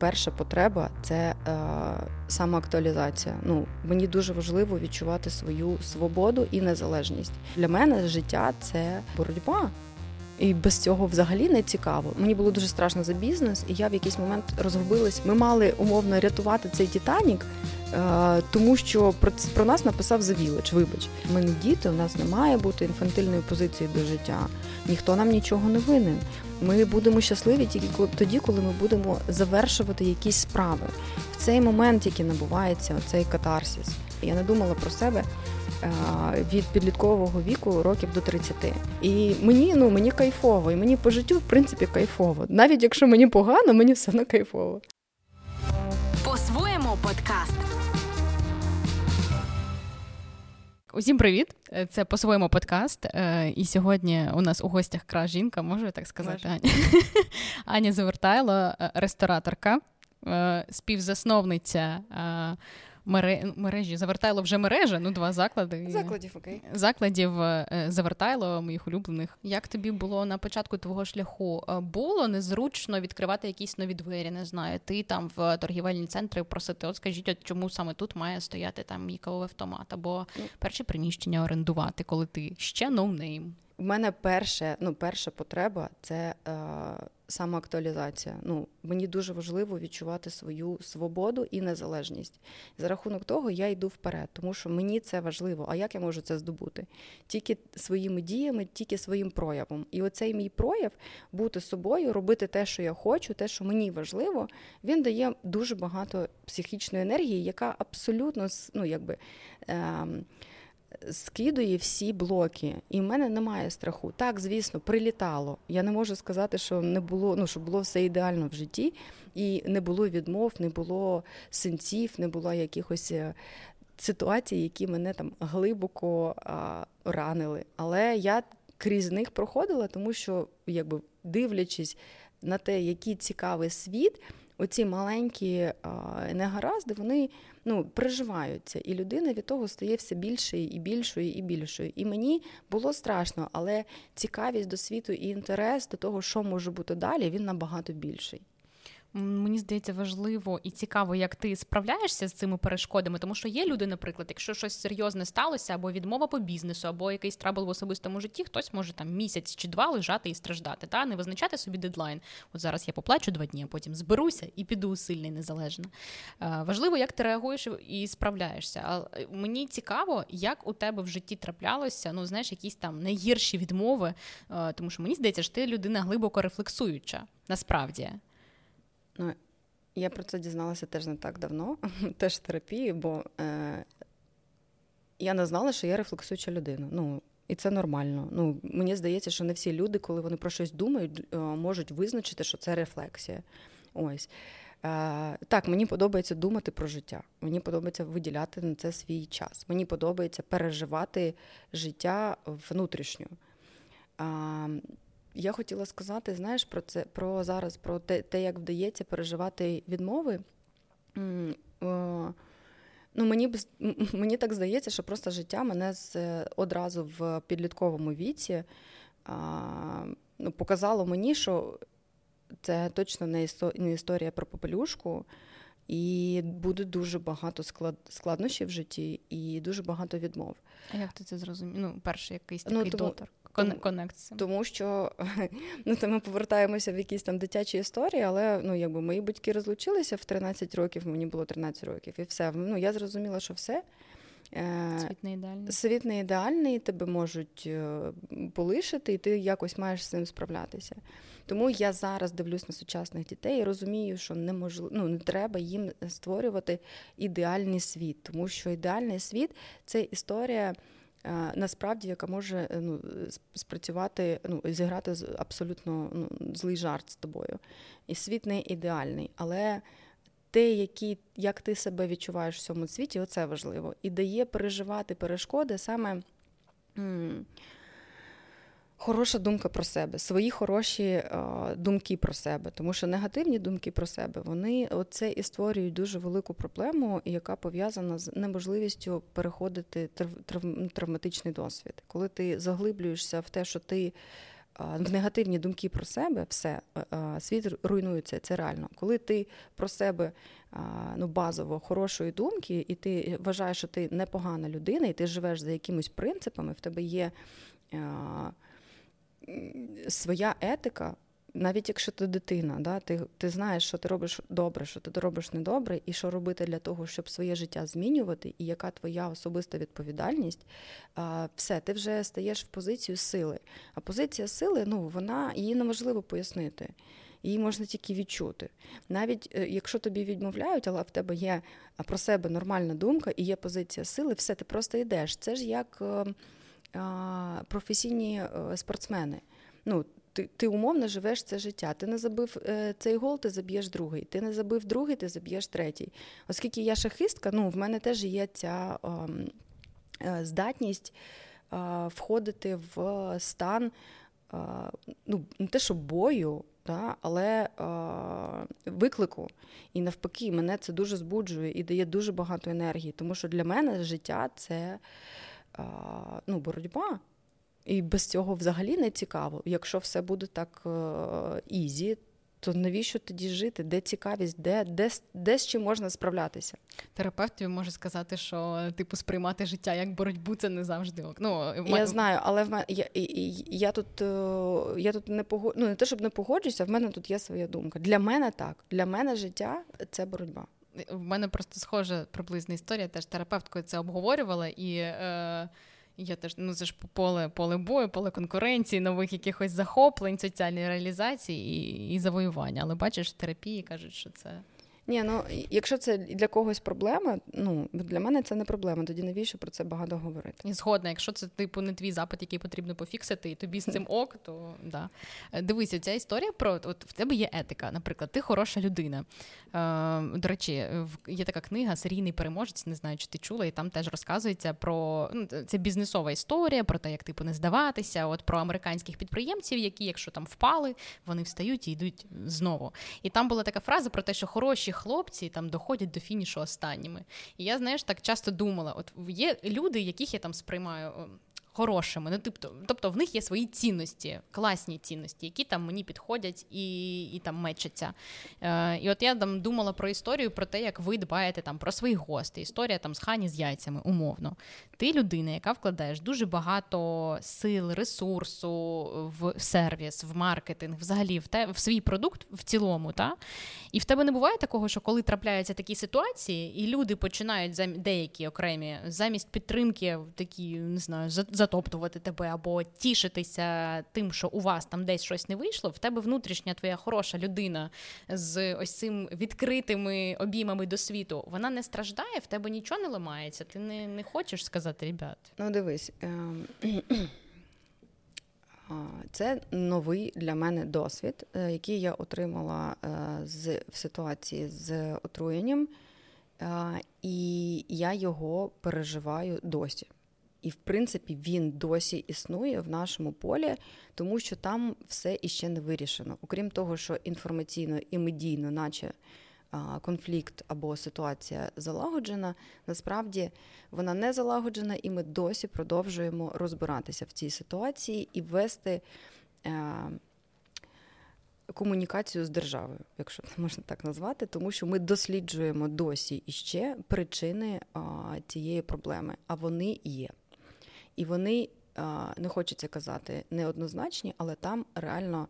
Перша потреба це е, самоактуалізація. Ну мені дуже важливо відчувати свою свободу і незалежність. Для мене життя це боротьба. І без цього взагалі не цікаво. Мені було дуже страшно за бізнес, і я в якийсь момент розгубилась. Ми мали умовно рятувати цей Титанік, е, тому що про про нас написав Village, Вибач, ми не діти, у нас не має бути інфантильної позиції до життя. Ніхто нам нічого не винен. Ми будемо щасливі тільки тоді, коли ми будемо завершувати якісь справи. В цей момент, який набувається, цей катарсис. Я не думала про себе е, від підліткового віку років до 30. І мені ну мені кайфово, і мені по життю в принципі кайфово. Навіть якщо мені погано, мені все одно кайфово. По-своєму подкаст. Усім привіт! Це по-своєму подкаст. Е, і сьогодні у нас у гостях кра жінка, можу я так сказати, Аня Аня Завертайло, е, рестораторка, е, співзасновниця мережі Завертайло вже мережа, ну два заклади. Закладів, окей. Закладів е, Завертайло, моїх улюблених. Як тобі було на початку твого шляху? Е, було незручно відкривати якісь нові двері, не знаю. Ти там в торгівельні центри просити, от скажіть, от чому саме тут має стояти там мій кавовий автомат, або ну. перші приміщення орендувати, коли ти ще no-name? У мене перше, ну, перша потреба це е, самоактуалізація. Ну, Мені дуже важливо відчувати свою свободу і незалежність. За рахунок того я йду вперед, тому що мені це важливо. А як я можу це здобути? Тільки своїми діями, тільки своїм проявом. І оцей мій прояв бути собою, робити те, що я хочу, те, що мені важливо, він дає дуже багато психічної енергії, яка абсолютно ну, якби. Е, скидує всі блоки, і в мене немає страху. Так, звісно, прилітало. Я не можу сказати, що не було, ну що було все ідеально в житті, і не було відмов, не було синців, не було якихось е, ситуацій, які мене там глибоко а, ранили. Але я крізь них проходила, тому що, якби дивлячись на те, який цікавий світ, оці маленькі негаразди, вони ну, приживаються, і людина від того стає все більшою і більшою і більшою. І мені було страшно, але цікавість до світу і інтерес до того, що може бути далі, він набагато більший. Мені здається, важливо і цікаво, як ти справляєшся з цими перешкодами, тому що є люди, наприклад, якщо щось серйозне сталося, або відмова по бізнесу, або якийсь trouble в особистому житті, хтось може там місяць чи два лежати і страждати, та не визначати собі дедлайн. От зараз я поплачу два дні, а потім зберуся і піду сильно і незалежно. Е, важливо, як ти реагуєш і справляєшся. А мені цікаво, як у тебе в житті траплялося, ну знаєш, якісь там найгірші відмови, е, тому що мені здається, що ти людина глибоко рефлексуюча насправді. Ну, я про це дізналася теж не так давно, теж в терапії, бо е, я не знала, що я рефлексуюча людина. Ну, і це нормально. Ну, Мені здається, що не всі люди, коли вони про щось думають, е, можуть визначити, що це рефлексія. Ось. Е, Так, мені подобається думати про життя. Мені подобається виділяти на це свій час. Мені подобається переживати життя внутрішньо. Е, я хотіла сказати, знаєш, про це про зараз, про те, те як вдається переживати відмови. Ну, Мені мені так здається, що просто життя мене з одразу в підлітковому віці а, ну, показало мені, що це точно не не історія про попелюшку, і буде дуже багато склад, складнощів в житті і дуже багато відмов. А як ти це зрозумів? Ну, перший якийсь ну, такий ну, тому, дотор. Конекція. Тому що ну, то ми повертаємося в якісь там дитячі історії, але ну, якби мої батьки розлучилися в 13 років, мені було 13 років, і все. Ну, Я зрозуміла, що все. Е, світ не ідеальний. Світ не ідеальний, тебе можуть е, полишити, і ти якось маєш з цим справлятися. Тому я зараз дивлюсь на сучасних дітей і розумію, що неможливо, ну, не треба їм створювати ідеальний світ, тому що ідеальний світ це історія. Е, насправді, яка може е, ну, спрацювати, ну, зіграти абсолютно ну, злий жарт з тобою. І світ не ідеальний, але те, які, як ти себе відчуваєш в цьому світі, оце важливо. І дає переживати перешкоди саме. Хороша думка про себе, свої хороші е, думки про себе, тому що негативні думки про себе вони оце і створюють дуже велику проблему, яка пов'язана з неможливістю переходити трав, травматичний досвід. Коли ти заглиблюєшся в те, що ти в негативні думки про себе, все світ руйнується. Це реально. Коли ти про себе ну, базово хорошої думки, і ти вважаєш, що ти непогана людина, і ти живеш за якимись принципами, в тебе є своя етика навіть якщо ти дитина, да, ти ти знаєш, що ти робиш добре, що ти робиш недобре, і що робити для того, щоб своє життя змінювати, і яка твоя особиста відповідальність, а, все, ти вже стаєш в позицію сили. А позиція сили, ну вона її неможливо пояснити. Її можна тільки відчути. Навіть е, якщо тобі відмовляють, але в тебе є про себе нормальна думка і є позиція сили, все, ти просто йдеш. Це ж як е, професійні е, спортсмени. Ну, ти ти умовно живеш це життя. Ти не забив е, цей гол, ти заб'єш другий. Ти не забив другий, ти заб'єш третій. Оскільки я шахистка, ну в мене теж є ця е, здатність входити в стан ну, не те, що бою, та, але виклику. І навпаки, мене це дуже збуджує і дає дуже багато енергії. Тому що для мене життя це ну, боротьба. І без цього взагалі не цікаво. Якщо все буде так е, easy, то навіщо тоді жити? Де цікавість, де де, де з чим можна справлятися? Терапевт тобі може сказати, що типу сприймати життя як боротьбу це не завжди ок. Ну, Я знаю, але в мене я, я, я тут е, я тут не погод... ну, не те, щоб не погоджуюся, в мене тут є своя думка. Для мене так. Для мене життя це боротьба. В мене просто схожа приблизна історія. Теж терапевткою це обговорювала і. Е... Я теж ну це ж поле поле бою, поле конкуренції, нових якихось захоплень, соціальної реалізації і і завоювання. Але бачиш, в терапії кажуть, що це ні, ну якщо це для когось проблема, ну для мене це не проблема. Тоді навіщо про це багато говорити? І згодна, якщо це типу не твій запит, який потрібно пофіксити, і тобі з цим ок, то да. Е, дивися, ця історія про от в тебе є етика. Наприклад, ти хороша людина. Е, До речі, є така книга Серійний переможець. Не знаю, чи ти чула, і там теж розказується про ну, це бізнесова історія, про те, як типу не здаватися, от про американських підприємців, які, якщо там впали, вони встають і йдуть знову. І там була така фраза про те, що хороші хлопці там доходять до фінішу останніми. І я, знаєш, так часто думала: от є люди, яких я там сприймаю хорошими. Ну, тобто, тобто в них є свої цінності, класні цінності, які там мені підходять і і там мечаться. Е, І от я там думала про історію, про те, як ви дбаєте там про своїх гостей. Історія там з хані з яйцями, умовно. Ти людина, яка вкладаєш дуже багато сил, ресурсу в сервіс, в маркетинг, взагалі в те в свій продукт в цілому. Та? І в тебе не буває такого, що коли трапляються такі ситуації, і люди починають деякі окремі замість підтримки такі, не знаю, затоптувати тебе або тішитися тим, що у вас там десь щось не вийшло, в тебе внутрішня твоя хороша людина з ось цим відкритими обіймами до світу, вона не страждає, в тебе нічого не ламається. Ти не не хочеш сказати, ребят. Ну, дивись. Ем, це новий для мене досвід, е, який я отримала е, з, в ситуації з отруєнням, е, і я його переживаю досі. І, в принципі, він досі існує в нашому полі, тому що там все іще не вирішено. Окрім того, що інформаційно і медійно, наче конфлікт або ситуація залагоджена, насправді вона не залагоджена, і ми досі продовжуємо розбиратися в цій ситуації і вести. Е, комунікацію з державою, якщо можна так назвати, тому що ми досліджуємо досі іще причини цієї проблеми, а вони є. І вони не хочеться казати неоднозначні, але там реально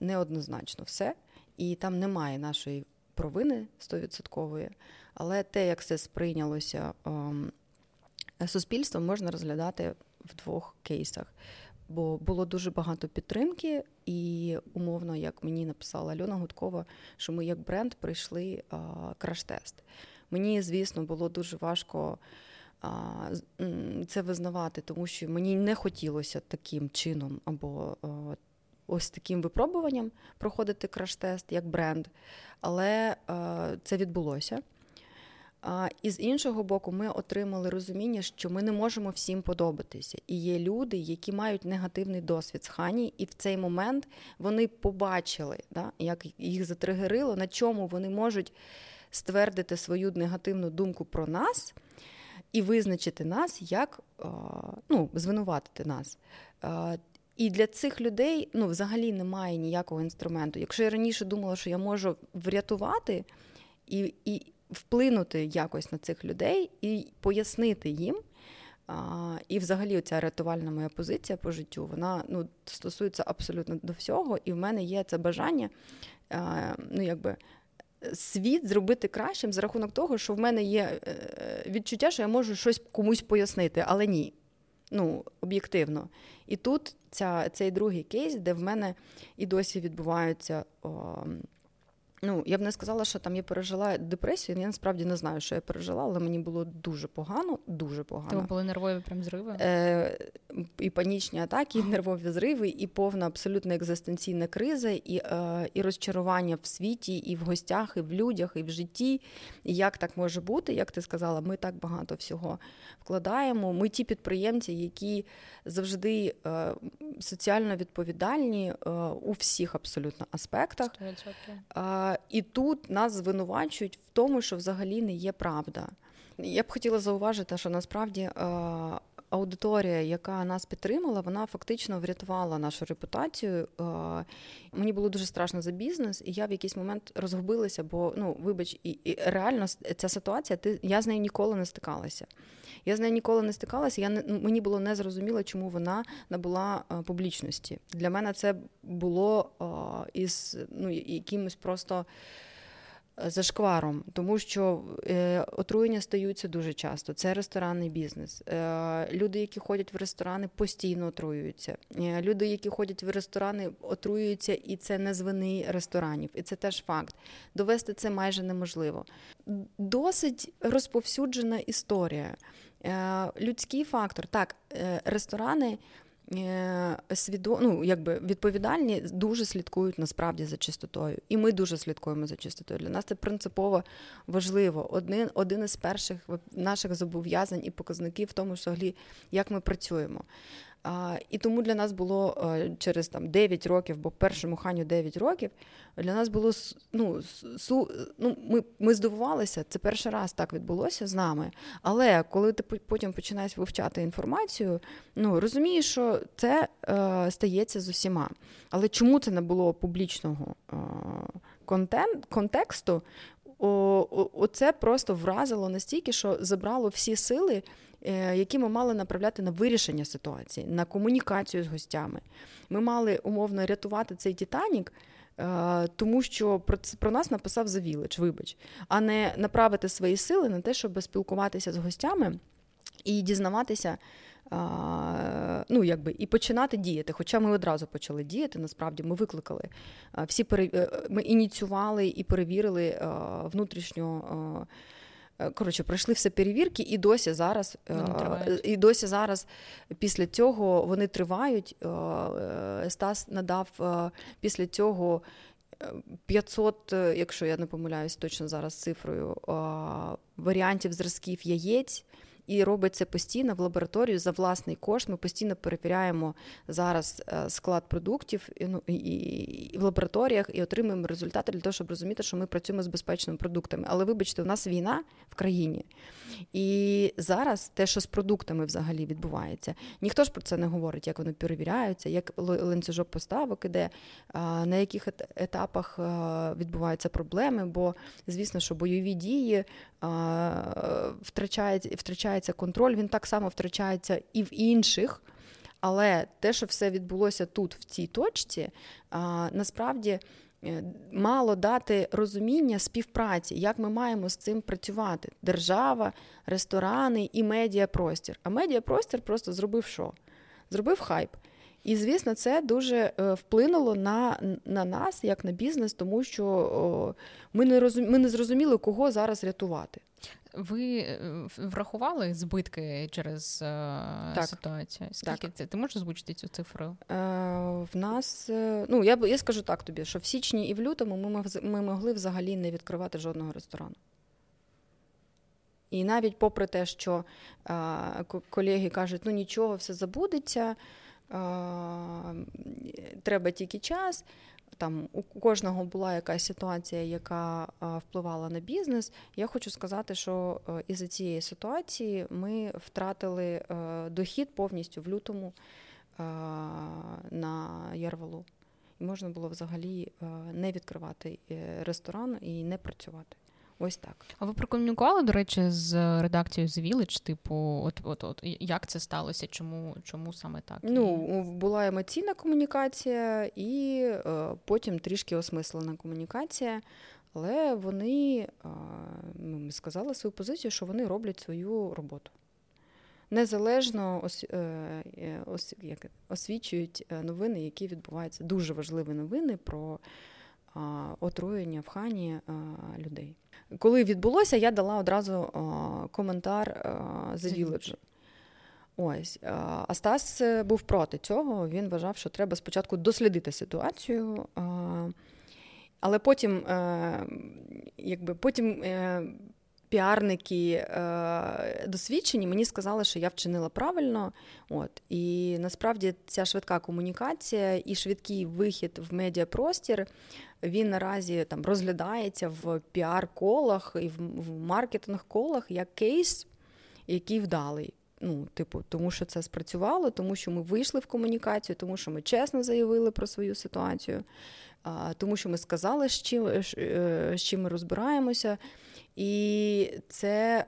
неоднозначно все. І там немає нашої провини стовідсоткової. Але те, як це сприйнялося суспільством, можна розглядати в двох кейсах. Бо було дуже багато підтримки, і умовно, як мені написала Альона Гудкова, що ми як бренд пройшли краш-тест. Мені, звісно, було дуже важко це визнавати, тому що мені не хотілося таким чином або ось таким випробуванням проходити краш-тест як бренд, але це відбулося. І з іншого боку, ми отримали розуміння, що ми не можемо всім подобатися. І є люди, які мають негативний досвід з хані, і в цей момент вони побачили, да, як їх затригерило, на чому вони можуть ствердити свою негативну думку про нас і визначити нас, як ну, звинуватити нас. І для цих людей ну, взагалі немає ніякого інструменту. Якщо я раніше думала, що я можу врятувати і, і вплинути якось на цих людей і пояснити їм. А, І, взагалі, ця рятувальна моя позиція по життю, вона ну, стосується абсолютно до всього, і в мене є це бажання, ну якби. Світ зробити кращим за рахунок того, що в мене є е, відчуття, що я можу щось комусь пояснити, але ні. Ну, об'єктивно. І тут ця, цей другий кейс, де в мене і досі відбуваються о, Ну, я б не сказала, що там я пережила депресію. Я насправді не знаю, що я пережила, але мені було дуже погано, дуже погано. Тому були нервові прям зриви? Е, І панічні атаки, і нервові зриви, і повна абсолютно екзистенційна криза, і е, і розчарування в світі, і в гостях, і в людях, і в житті. І як так може бути? Як ти сказала, ми так багато всього вкладаємо. Ми ті підприємці, які завжди е, соціально відповідальні е, у всіх абсолютно аспектах. 100%. І тут нас звинувачують в тому, що взагалі не є правда. Я б хотіла зауважити, що насправді е, аудиторія, яка нас підтримала, вона фактично врятувала нашу репутацію. Е, мені було дуже страшно за бізнес, і я в якийсь момент розгубилася, бо ну, вибач, і, і реально ця ситуація, ти я з нею ніколи не стикалася. Я з нею ніколи не стикалася. Я не мені було незрозуміло, чому вона набула е, публічності. Для мене це було із ну, якимось просто. Е, зашкваром, тому що е, отруєння стаються дуже часто. Це ресторанний бізнес. Е, люди, які ходять в ресторани, постійно отруюються. Е, люди, які ходять в ресторани, отруюються, і це не з вини ресторанів. І це теж факт. Довести це майже неможливо. Досить розповсюджена історія. Е, людський фактор. Так, е, ресторани свідо... ну, якби відповідальні дуже слідкують насправді за чистотою. І ми дуже слідкуємо за чистотою. Для нас це принципово важливо. Один один із перших наших зобов'язань і показників в тому, що як ми працюємо. А, І тому для нас було через там 9 років, бо першому ханю 9 років, для нас було ну, су, ну, ми ми здивувалися, це перший раз так відбулося з нами. Але коли ти потім починаєш вивчати інформацію, ну розумієш, що це е, стається з усіма. Але чому це не було публічного е, контент, контексту? Оце просто вразило настільки, що забрало всі сили. Е, які ми мали направляти на вирішення ситуації, на комунікацію з гостями. Ми мали умовно рятувати цей Титанік, е, тому що про про нас написав Завілич, вибач, а не направити свої сили на те, щоб спілкуватися з гостями і дізнаватися. Ну, якби і починати діяти. Хоча ми одразу почали діяти, насправді ми викликали всі пере... Е, ми ініціювали і перевірили внутрішньо Е, коротше, пройшли все перевірки, і досі зараз е, і досі зараз після цього вони тривають. Стас надав після цього 500, якщо я не помиляюсь точно зараз цифрою, варіантів зразків яєць і робить це постійно в лабораторію за власний кошт. Ми постійно перевіряємо зараз е, склад продуктів ну, і, і в лабораторіях і отримуємо результати для того, щоб розуміти, що ми працюємо з безпечними продуктами. Але вибачте, у нас війна в країні. І зараз те, що з продуктами взагалі відбувається, ніхто ж про це не говорить, як вони перевіряються, як ланцюжок поставок іде, на яких етапах відбуваються проблеми. Бо, звісно, що бойові дії втрачається, втрачається контроль, він так само втрачається і в інших. Але те, що все відбулося тут, в цій точці, насправді Е, мало дати розуміння співпраці, як ми маємо з цим працювати. Держава, ресторани і медіапростір. А медіапростір просто зробив що? Зробив хайп. І, звісно, це дуже е, вплинуло на на нас, як на бізнес, тому що ми не розум, ми не зрозуміли, кого зараз рятувати. Ви е, врахували збитки через е, так. ситуацію? Скільки так. це? Ти можеш озвучити цю цифру? Е, В нас, ну я я скажу так тобі, що в січні і в лютому ми, ми могли взагалі не відкривати жодного ресторану. І навіть попри те, що е, колеги кажуть, ну нічого, все забудеться, треба тільки час там у кожного була якась ситуація, яка впливала на бізнес. Я хочу сказати, що е, із-за цієї ситуації ми втратили е, дохід повністю в лютому. на Ярвалу. І можна було взагалі не відкривати ресторан і не працювати. Ось так. А ви прокомунікували, до речі, з редакцією The Village? Типу, от от от як це сталося? Чому чому саме так? Ну була емоційна комунікація, і е, потім трішки осмислена комунікація. Але вони е, ну, сказали свою позицію, що вони роблять свою роботу. Незалежно ос, е, е ос, як, освічують е, новини, які відбуваються. Дуже важливі новини про е, отруєння в хані людей. Коли відбулося, я дала одразу а, коментар а, The Village. Ось е, був проти цього. Він вважав, що треба спочатку дослідити ситуацію, але потім, е, якби потім. Піарники е, досвідчені мені сказали, що я вчинила правильно. От І насправді ця швидка комунікація і швидкий вихід в медіапростір він наразі там розглядається в піар-колах і в маркетинг-колах як кейс, який вдалий. Ну, типу, тому що це спрацювало, тому що ми вийшли в комунікацію, тому що ми чесно заявили про свою ситуацію, тому що ми сказали, з чим е, з чим ми розбираємося. І це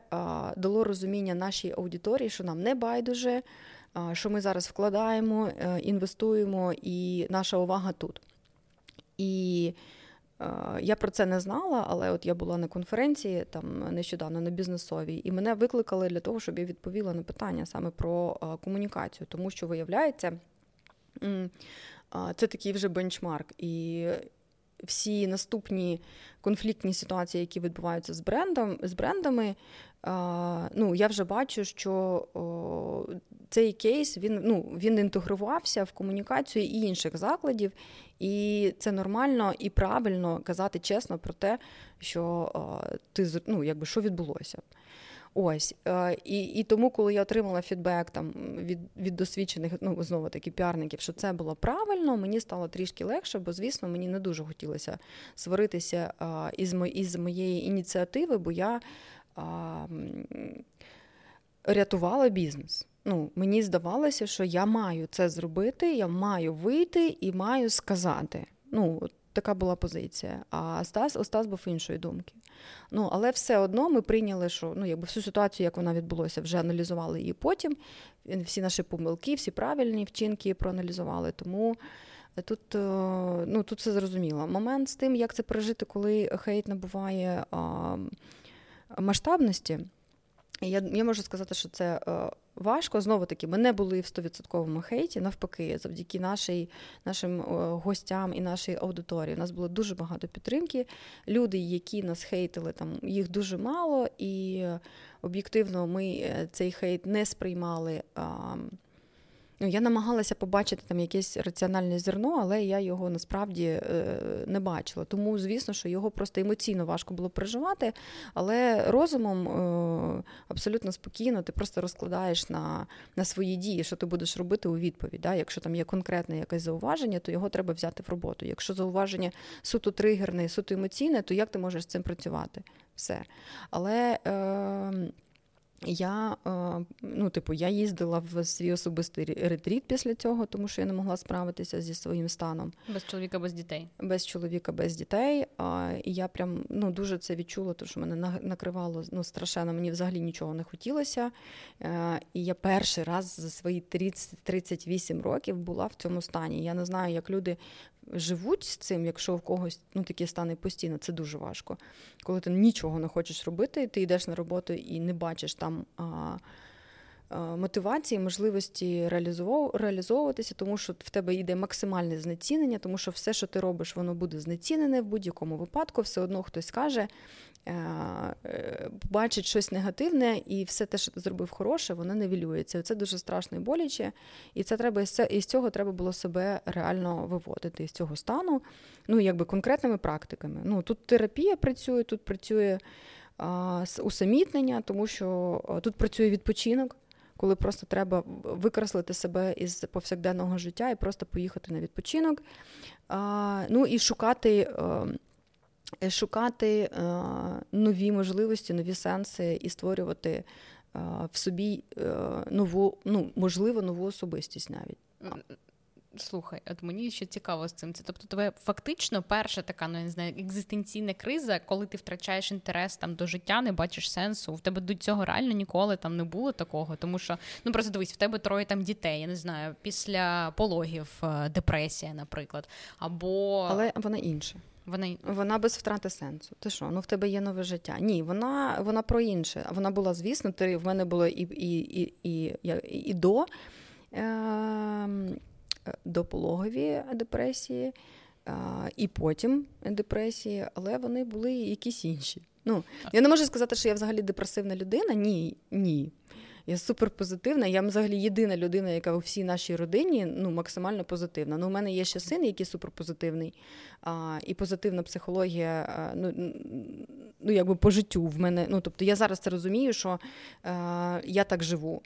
дало розуміння нашій аудиторії, що нам не байдуже, що ми зараз вкладаємо, е, інвестуємо, і наша увага тут. І е, я про це не знала, але от я була на конференції там нещодавно на бізнесовій, і мене викликали для того, щоб я відповіла на питання саме про е, комунікацію, тому що виявляється, це такий вже бенчмарк. І всі наступні конфліктні ситуації, які відбуваються з брендом, з брендами, ну, я вже бачу, що цей кейс він ну, він інтегрувався в комунікацію і інших закладів, і це нормально і правильно казати чесно про те, що ти ну, якби що відбулося. Ось е, і і тому, коли я отримала фідбек там від від досвідчених, ну знову таки піарників, що це було правильно, мені стало трішки легше, бо звісно мені не дуже хотілося сваритися із із моєї ініціативи, бо я а, рятувала бізнес. Ну, Мені здавалося, що я маю це зробити, я маю вийти і маю сказати. Ну, така була позиція. А Стас Остас був іншої думки. Ну, Але все одно ми прийняли, що ну, якби всю ситуацію, як вона відбулася, вже аналізували її потім. Всі наші помилки, всі правильні вчинки проаналізували. Тому тут е, ну, тут все зрозуміло. Момент з тим, як це пережити, коли хейт набуває а, масштабності. Я я можу сказати, що це е, важко. Знову таки, ми не були в 100% хейті. Навпаки, завдяки нашій, нашим е, гостям і нашій аудиторії. У нас було дуже багато підтримки. Люди, які нас хейтили, там їх дуже мало, і об'єктивно ми е, цей хейт не сприймали. Ну, Я намагалася побачити там якесь раціональне зерно, але я його насправді е, не бачила. Тому, звісно, що його просто емоційно важко було переживати, але розумом е, абсолютно спокійно ти просто розкладаєш на на свої дії, що ти будеш робити у відповідь. Да? Якщо там є конкретне якесь зауваження, то його треба взяти в роботу. Якщо зауваження суто тригерне, суто емоційне, то як ти можеш з цим працювати? Все. Але. Е, я е, ну, типу, я їздила в свій особистий ретріт після цього, тому що я не могла справитися зі своїм станом. Без чоловіка, без дітей. Без чоловіка, без дітей. І я прям ну, дуже це відчула, тому що мене накривало ну, страшенно, мені взагалі нічого не хотілося. Е, і я перший раз за свої 30, 38 років була в цьому стані. Я не знаю, як люди живуть з цим, якщо в когось ну, такі стани постійно, це дуже важко. Коли ти нічого не хочеш робити, ти йдеш на роботу і не бачиш там. А, Мотивації, можливості реалізовуватися, тому що в тебе йде максимальне знецінення, тому що все, що ти робиш, воно буде знецінене в будь-якому випадку, все одно хтось скаже, Е, бачить щось негативне, і все те, що ти зробив хороше, воно невілюється. Це дуже страшно і боляче, і це треба із цього треба було себе реально виводити з цього стану, ну якби конкретними практиками. Ну тут терапія працює, тут працює усамітнення, тому що тут працює відпочинок. Коли просто треба викреслити себе із повсякденного життя і просто поїхати на відпочинок. Ну і шукати Е, шукати е, нові можливості, нові сенси і створювати е, в собі нову, ну можливо, нову особистість навіть. Слухай, от мені ще цікаво з цим. Це тобто, тебе фактично перша така ну, я не знаю, екзистенційна криза, коли ти втрачаєш інтерес там до життя, не бачиш сенсу. В тебе до цього реально ніколи там не було такого. Тому що ну просто дивись, в тебе троє там дітей. Я не знаю, після пологів е, депресія, наприклад, або але вона інша. Вона вона без втрати сенсу. Ти що? Ну в тебе є нове життя? Ні, вона вона про інше. Вона була, звісно, ти в мене було і і, і, і, і, і до. Е- допологові депресії, і потім депресії, але вони були якісь інші. Ну, Я не можу сказати, що я взагалі депресивна людина. Ні, ні. Я суперпозитивна. Я взагалі єдина людина, яка у всій нашій родині ну, максимально позитивна. Ну, У мене є ще син, який суперпозитивний, а, і позитивна психологія, а, ну, ну, якби по життю в мене. Ну, Тобто я зараз це розумію, що а, я так живу.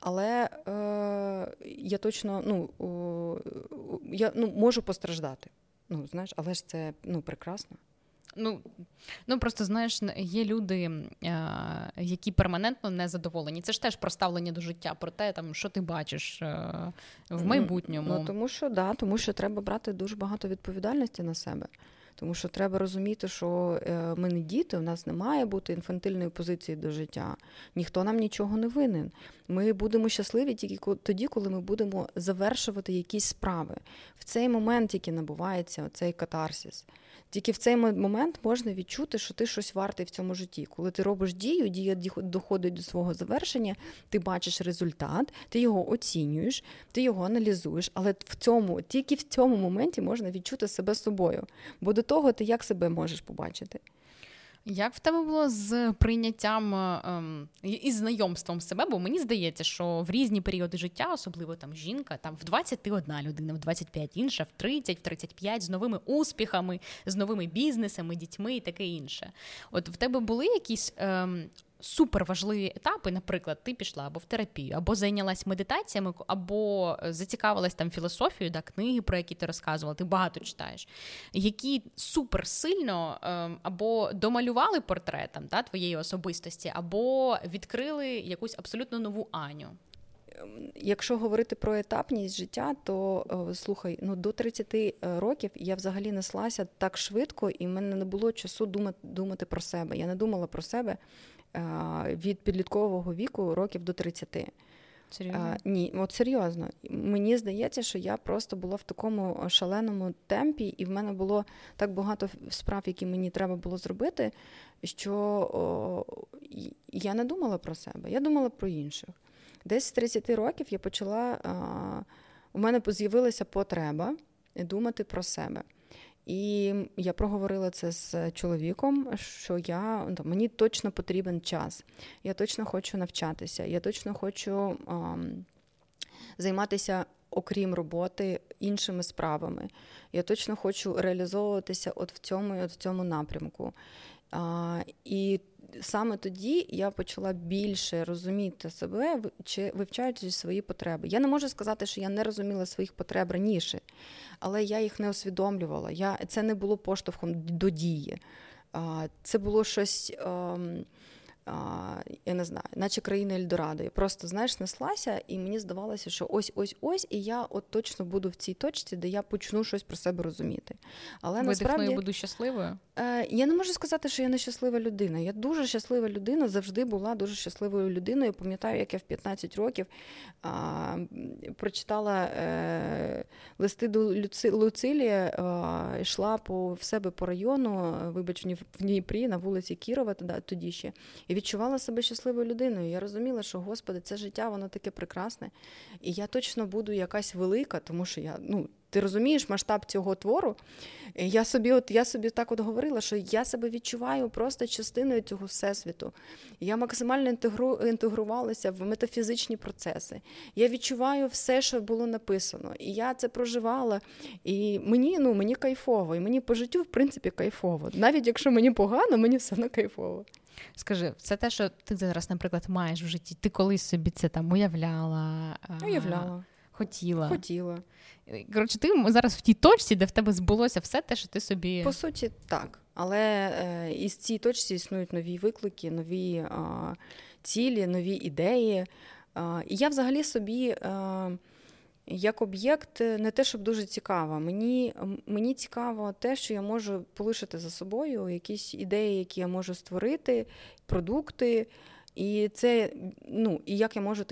Але е, я точно ну, я ну, можу постраждати. Ну, знаєш, але ж це ну, прекрасно. Ну ну просто знаєш, є люди, е, які перманентно не задоволені. Це ж теж про ставлення до життя, про те, там, що ти бачиш е, в майбутньому. Ну, Тому що да, тому що треба брати дуже багато відповідальності на себе. Тому що треба розуміти, що е, ми не діти, у нас не має бути інфантильної позиції до життя. Ніхто нам нічого не винен. Ми будемо щасливі тільки тоді, коли ми будемо завершувати якісь справи. В цей момент тільки набувається цей катарсис. Тільки в цей момент можна відчути, що ти щось вартий в цьому житті. Коли ти робиш дію, дія доходить до свого завершення, ти бачиш результат, ти його оцінюєш, ти його аналізуєш, але в цьому, тільки в цьому моменті можна відчути себе собою. Бо до того ти як себе можеш побачити. Як в тебе було з прийняттям ем, і знайомством себе? Бо мені здається, що в різні періоди життя, особливо там жінка, там в 21 людина, в 25 інша, в 30, в 35, з новими успіхами, з новими бізнесами, дітьми і таке інше. От в тебе були якісь ем, суперважливі етапи, наприклад, ти пішла або в терапію, або зайнялась медитаціями, або е, зацікавилась там філософією, да, книги, про які ти розказувала, ти багато читаєш, які суперсильно ем, або домалювали портретом да, твоєї особистості, або відкрили якусь абсолютно нову Аню. Якщо говорити про етапність життя, то е, слухай, ну до 30 е, років я взагалі неслася так швидко, і в мене не було часу думати думати про себе. Я не думала про себе від підліткового віку років до 30. Серйозно? А, ні, от серйозно. Мені здається, що я просто була в такому шаленому темпі, і в мене було так багато справ, які мені треба було зробити, що о, я не думала про себе, я думала про інших. Десь з 30 років я почала, у мене з'явилася потреба думати про себе. І я проговорила це з чоловіком, що я мені точно потрібен час, я точно хочу навчатися, я точно хочу а, займатися, окрім роботи, іншими справами. Я точно хочу реалізовуватися от в цьому от в цьому напрямку. А, І саме тоді я почала більше розуміти себе, чи вивчаючи свої потреби. Я не можу сказати, що я не розуміла своїх потреб раніше, але я їх не усвідомлювала. Я, Це не було поштовхом до дії. Це було щось. Ем, я не знаю, наче країна Ельдорадо. Я просто знаєш, неслася, і мені здавалося, що ось ось ось, і я от точно буду в цій точці, де я почну щось про себе розуміти. Але насправді я буду щасливою. Е, я не можу сказати, що я не щаслива людина. Я дуже щаслива людина, завжди була дуже щасливою людиною. Пам'ятаю, як я в 15 років а, прочитала е, листи до Люци, Луцилія, а, йшла по в себе по району, вибач, в Дніпрі, на вулиці Кірова, тоді ще. І відчувала себе щасливою людиною. Я розуміла, що Господи, це життя, воно таке прекрасне. І я точно буду якась велика, тому що я ну. Ти розумієш масштаб цього твору? Я собі от я собі так от говорила, що я себе відчуваю просто частиною цього всесвіту. Я максимально інтегру, інтегрувалася в метафізичні процеси. Я відчуваю все, що було написано. І я це проживала. І мені ну, мені кайфово, і мені по життю, в принципі, кайфово. Навіть якщо мені погано, мені все одно кайфово. Скажи, це те, що ти зараз, наприклад, маєш в житті, ти колись собі це там уявляла? Уявляла. Хотіла. Хотіла. Коротше, ти зараз в тій точці, де в тебе збулося все те, що ти собі. По суті, так. Але е, із цій точці існують нові виклики, нові е, цілі, нові ідеї. Е, і я взагалі собі. Е, як об'єкт не те, щоб дуже цікава. Мені мені цікаво те, що я можу полишити за собою якісь ідеї, які я можу створити, продукти. І це ну і як я можу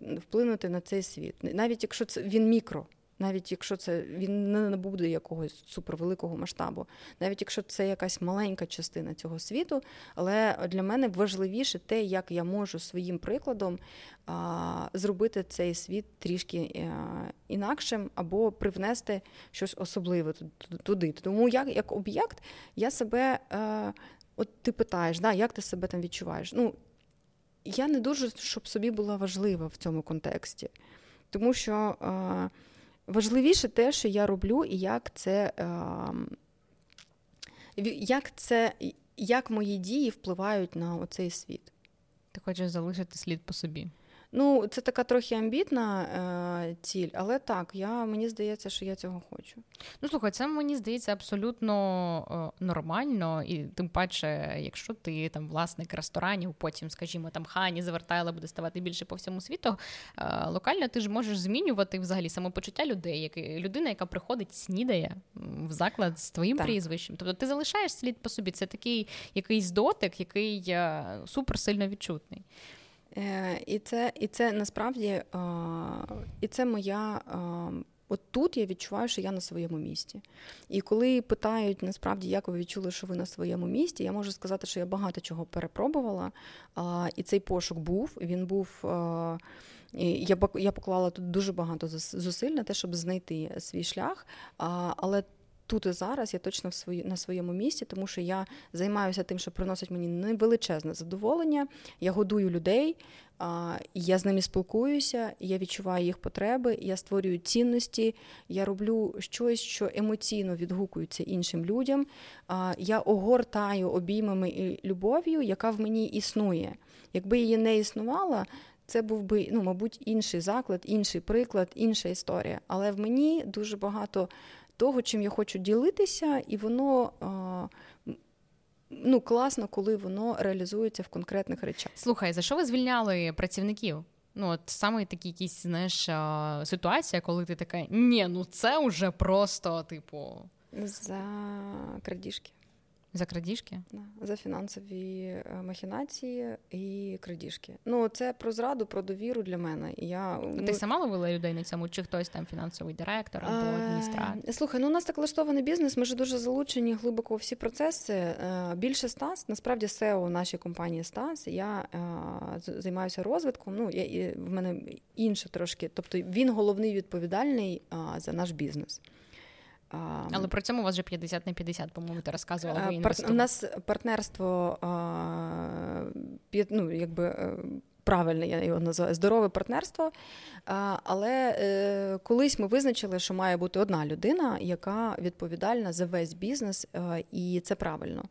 вплинути на цей світ, навіть якщо це він мікро навіть якщо це він не набуде якогось супервеликого масштабу, навіть якщо це якась маленька частина цього світу, але для мене важливіше те, як я можу своїм прикладом а, зробити цей світ трішки е, інакшим або привнести щось особливе туди. Тому як як об'єкт я себе, а, е, от ти питаєш, да, як ти себе там відчуваєш? Ну, я не дуже щоб собі була важлива в цьому контексті, тому що. А, Важливіше те, що я роблю, і як це, ем, як це, як мої дії впливають на оцей світ. Ти хочеш залишити слід по собі. Ну, це така трохи амбітна е, ціль, але так, я, мені здається, що я цього хочу. Ну, слухай, це мені здається абсолютно е, нормально, і тим паче, якщо ти там власник ресторанів, потім, скажімо, там хані завертайла буде ставати більше по всьому світу. Е, локально ти ж можеш змінювати взагалі самопочуття людей, як людина, яка приходить, снідає в заклад з твоїм так. прізвищем. Тобто ти залишаєш слід по собі. Це такий якийсь дотик, який е, супер сильно відчутний. Е, і це і це насправді і це моя. От тут я відчуваю, що я на своєму місці. І коли питають насправді, як ви відчули, що ви на своєму місці, я можу сказати, що я багато чого перепробувала. І цей пошук був. Він був. Я поклала тут дуже багато зусиль на те, щоб знайти свій шлях. Але тут і зараз я точно в свої, на своєму місці, тому що я займаюся тим, що приносить мені невеличезне задоволення. Я годую людей, я з ними спілкуюся, я відчуваю їх потреби, я створюю цінності, я роблю щось, що емоційно відгукується іншим людям. Я огортаю обіймами і любов'ю, яка в мені існує. Якби її не існувала. Це був би, ну, мабуть, інший заклад, інший приклад, інша історія. Але в мені дуже багато того, чим я хочу ділитися, і воно. Ну, класно, коли воно реалізується в конкретних речах. Слухай, за що ви звільняли працівників? Ну, от саме такі якісь, знаєш, ситуація, коли ти така, ні, ну це вже просто, типу. За крадіжки. За крадіжки? За фінансові е, махінації і крадіжки. Ну, це про зраду, про довіру для мене. Я, Ти ну... сама ловила людей на цьому, чи хтось там фінансовий директор або е, адміністратор? Слухай, ну у нас так влаштований бізнес, ми ж дуже залучені глибоко у всі процеси. Е, більше Стас, насправді SEO нашій компанії Стас. Я займаюся розвитком. Ну, я, в мене інше трошки. Тобто він головний відповідальний за наш бізнес. Але при цьому у вас вже 50 на 50, по-моєму, ти розказувала. Ви Пар... У нас партнерство ну, якби. правильно, правильне, я його називаю здорове партнерство. Але е, колись ми визначили, що має бути одна людина, яка відповідальна за весь бізнес, е, і це правильно.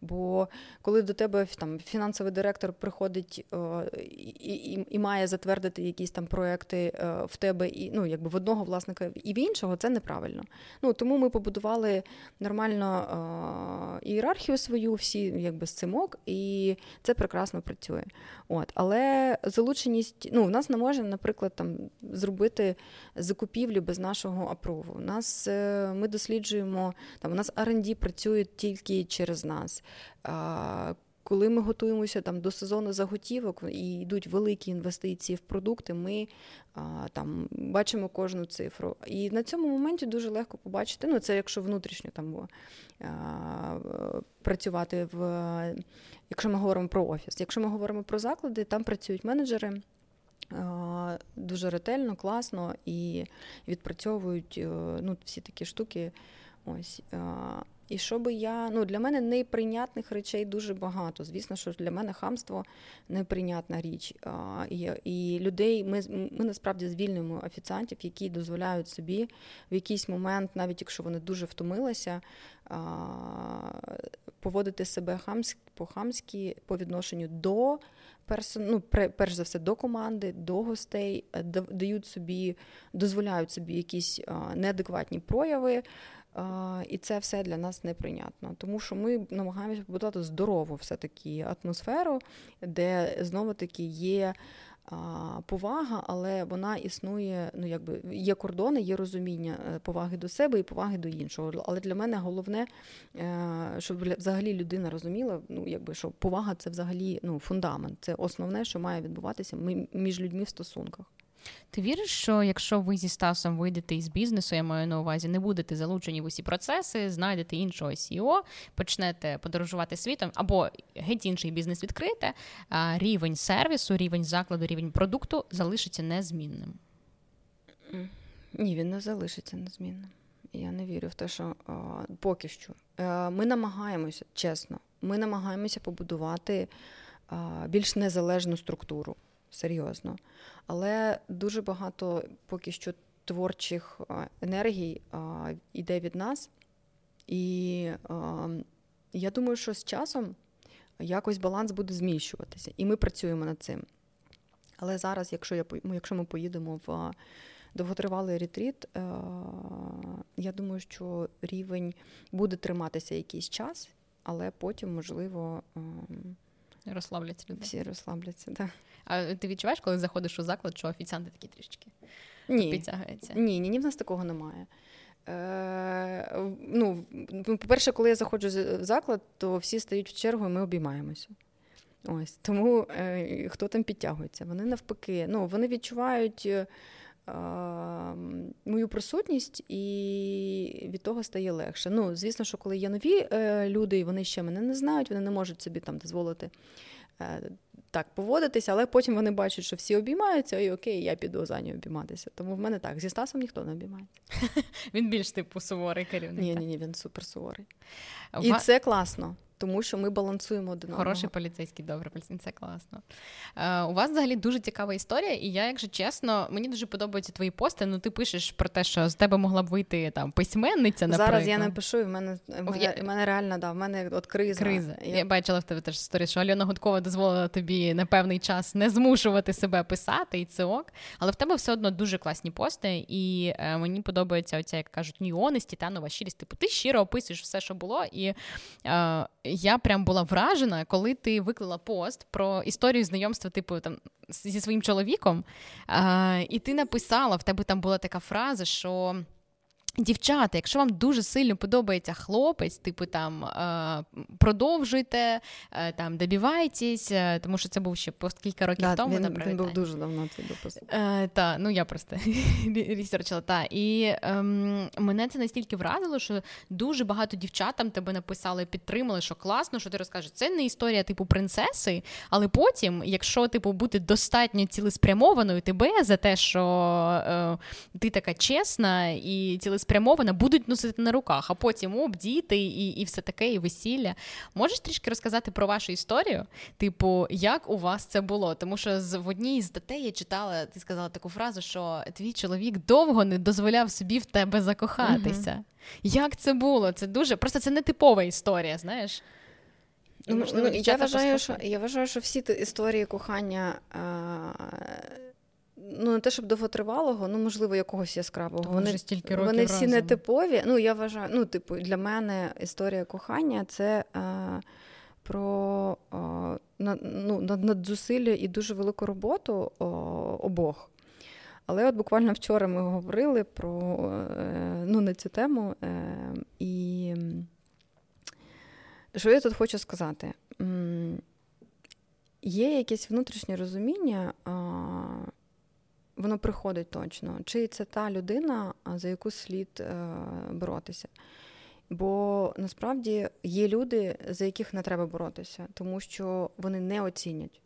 Бо коли до тебе там фінансовий директор приходить е, і і, і має затвердити якісь там проекти е, в тебе і ну якби в одного власника і в іншого, це неправильно. Ну тому ми побудували нормально е, ієрархію свою, всі якби з цимок, і це прекрасно працює. От, але залученість, ну в нас не може, наприклад, там зробити закупівлю без нашого апрову. У нас ми досліджуємо там. У нас R&D працює тільки через нас. Коли ми готуємося там до сезону заготівок і йдуть великі інвестиції в продукти, ми там бачимо кожну цифру. І на цьому моменті дуже легко побачити. Ну, це якщо внутрішньо там працювати в якщо ми говоримо про офіс. Якщо ми говоримо про заклади, там працюють менеджери. Дуже ретельно, класно і відпрацьовують ну, всі такі штуки. Ось і щоб я ну для мене неприйнятних речей дуже багато. Звісно, що для мене хамство неприйнятна річ. А, І і людей ми ми насправді звільнимо офіціантів, які дозволяють собі в якийсь момент, навіть якщо вони дуже втомилися, а, поводити себе хамськи по хамськи по відношенню до персон, ну, перш за все до команди, до гостей, дають собі, дозволяють собі якісь неадекватні прояви. І це все для нас неприйнятно, тому що ми намагаємося побудувати здорову все-таки атмосферу, де знову таки є повага, але вона існує. Ну якби є кордони, є розуміння е, поваги до себе і поваги до іншого. Але для мене головне, е, щоб взагалі людина розуміла, ну якби що повага це взагалі ну фундамент, це основне, що має відбуватися між людьми в стосунках. Ти віриш, що якщо ви зі Стасом вийдете із бізнесу, я маю на увазі, не будете залучені в усі процеси, знайдете іншого CEO, почнете подорожувати світом, або геть інший бізнес відкрите, рівень сервісу, рівень закладу, рівень продукту залишиться незмінним? Ні, він не залишиться незмінним. Я не вірю в те, що а, поки що. А, е, ми намагаємося, чесно, ми намагаємося побудувати а, більш незалежну структуру серйозно. Але дуже багато поки що творчих енергій йде від нас. І я думаю, що з часом якось баланс буде зміщуватися, і ми працюємо над цим. Але зараз, якщо я якщо ми поїдемо в довготривалий ретріт, я думаю, що рівень буде триматися якийсь час, але потім, можливо, розслабляться люди. Всі розслабляться, так. А ти відчуваєш, коли заходиш у заклад, що офіціанти такі трішки ні. підтягуються? Ні, ні, ні, в нас такого немає. Е, ну, По-перше, коли я заходжу в заклад, то всі стають в чергу і ми обіймаємося. Ось Тому е, хто там підтягується? Вони навпаки, ну, вони відчувають е, мою присутність, і від того стає легше. Ну, Звісно, що коли є нові е, люди, і вони ще мене не знають, вони не можуть собі там дозволити. Е, так поводитися, але потім вони бачать, що всі обіймаються, і окей, я піду за нього обійматися. Тому в мене так. Зі Стасом ніхто не обіймається. Він більш типу суворий керівник. Ні, ні, ні, він супер суворий. І це класно тому що ми балансуємо один одного. Хороший поліцейський, добре, це класно. Е, У вас взагалі дуже цікава історія, і я, якщо чесно, мені дуже подобаються твої пости. Ну, ти пишеш про те, що з тебе могла б вийти там письменниця. наприклад. Зараз я напишу, і в мене в мене, в мене реально да, в мене от криза. Криза. Я... я бачила в тебе теж історію, що Альона Гудкова дозволила тобі на певний час не змушувати себе писати, і це ок. Але в тебе все одно дуже класні пости, і е, мені подобається оця, як кажуть, нюонесті та нова щирість. Типу, ти щиро описуєш все, що було, і е, я прям була вражена, коли ти виклала пост про історію знайомства, типу там зі своїм чоловіком, а, і ти написала, в тебе там була така фраза, що. Дівчата, якщо вам дуже сильно подобається хлопець, типу там е, продовжуйте, е, там добівайтесь, е, тому що це був ще пост кілька років да, тому. Він, він був дуже давно цей допуск. Та, ну я просто ресерчила. Та. І ем, мене це настільки вразило, що дуже багато дівчат там тебе написали, підтримали, що класно, що ти розкажеш. Це не історія типу принцеси, але потім, якщо типу бути достатньо цілеспрямованою тебе за те, що е, ти така чесна і цілеспрямована, цілеспрямована, будуть носити на руках, а потім об діти і і все таке, і весілля. Можеш трішки розказати про вашу історію? Типу, як у вас це було? Тому що в одній з статей я читала, ти сказала таку фразу, що твій чоловік довго не дозволяв собі в тебе закохатися. Угу. Як це було? Це дуже просто це не типова історія, знаєш. Ну, Можливо, ну, я вважаю, що я вважаю, що всі історії кохання. А ну не те, щоб довготривалого, ну можливо, якогось яскравого. То вони стільки років вони всі разом. не типові. Ну я вважаю, ну типу, для мене історія кохання це е, про е, ну, надзусилля і дуже велику роботу о, обох. Але от буквально вчора ми говорили про е, ну, на цю тему. Е, і що я тут хочу сказати? Є якесь внутрішнє розуміння, воно приходить точно. Чи це та людина, за яку слід е, боротися? Бо насправді є люди, за яких не треба боротися, тому що вони не оцінять.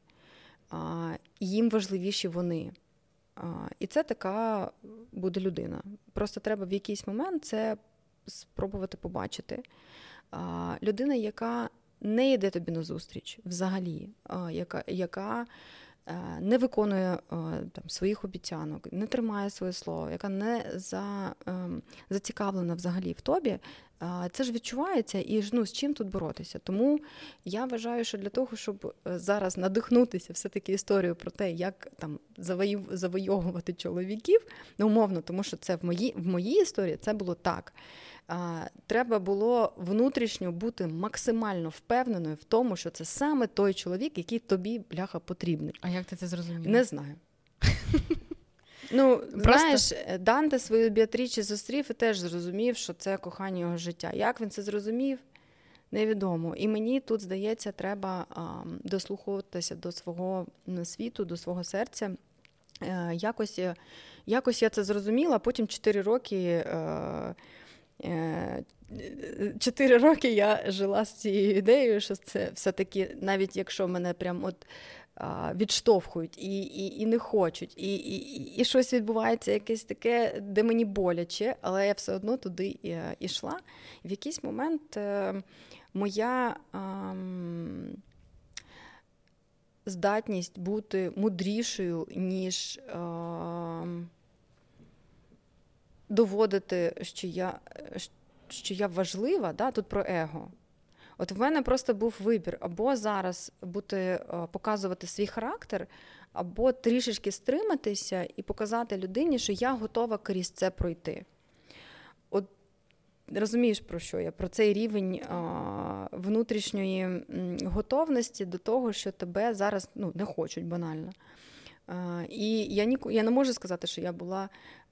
Їм важливіші вони. І це така буде людина. Просто треба в якийсь момент це спробувати побачити. Людина, яка не йде тобі на зустріч взагалі, яка яка не виконує е, там своїх обіцянок, не тримає своє слово, яка не за, ем, зацікавлена взагалі в тобі, е, це ж відчувається і ж ну, з чим тут боротися. Тому я вважаю, що для того, щоб зараз надихнутися все-таки історію про те, як там завойовувати чоловіків, ну умовно, тому що це в моїй в моїй історії це було так. Треба було внутрішньо бути максимально впевненою в тому, що це саме той чоловік, який тобі бляха потрібний. А як ти це зрозумів? Не знаю. Ну, Просто... знаєш, Данте свою Біатрічі зустрів і теж зрозумів, що це кохання його життя. Як він це зрозумів, невідомо. І мені тут, здається, треба а, дослуховуватися до свого світу, до свого серця. Е, якось якось я це зрозуміла, потім 4 роки. Е, чотири роки я жила з цією ідеєю, що це все-таки, навіть якщо мене прям от відштовхують і і, і не хочуть, і і, і щось відбувається, якесь таке, де мені боляче, але я все одно туди йшла. В якийсь момент моя ем, здатність бути мудрішою, ніж доводити, що я що я важлива, да, тут про его. От в мене просто був вибір або зараз бути, е, показувати свій характер, або трішечки стриматися і показати людині, що я готова крізь це пройти. От розумієш, про що я? Про цей рівень а, внутрішньої готовності до того, що тебе зараз ну, не хочуть банально. І я ні, я не можу сказати, що я була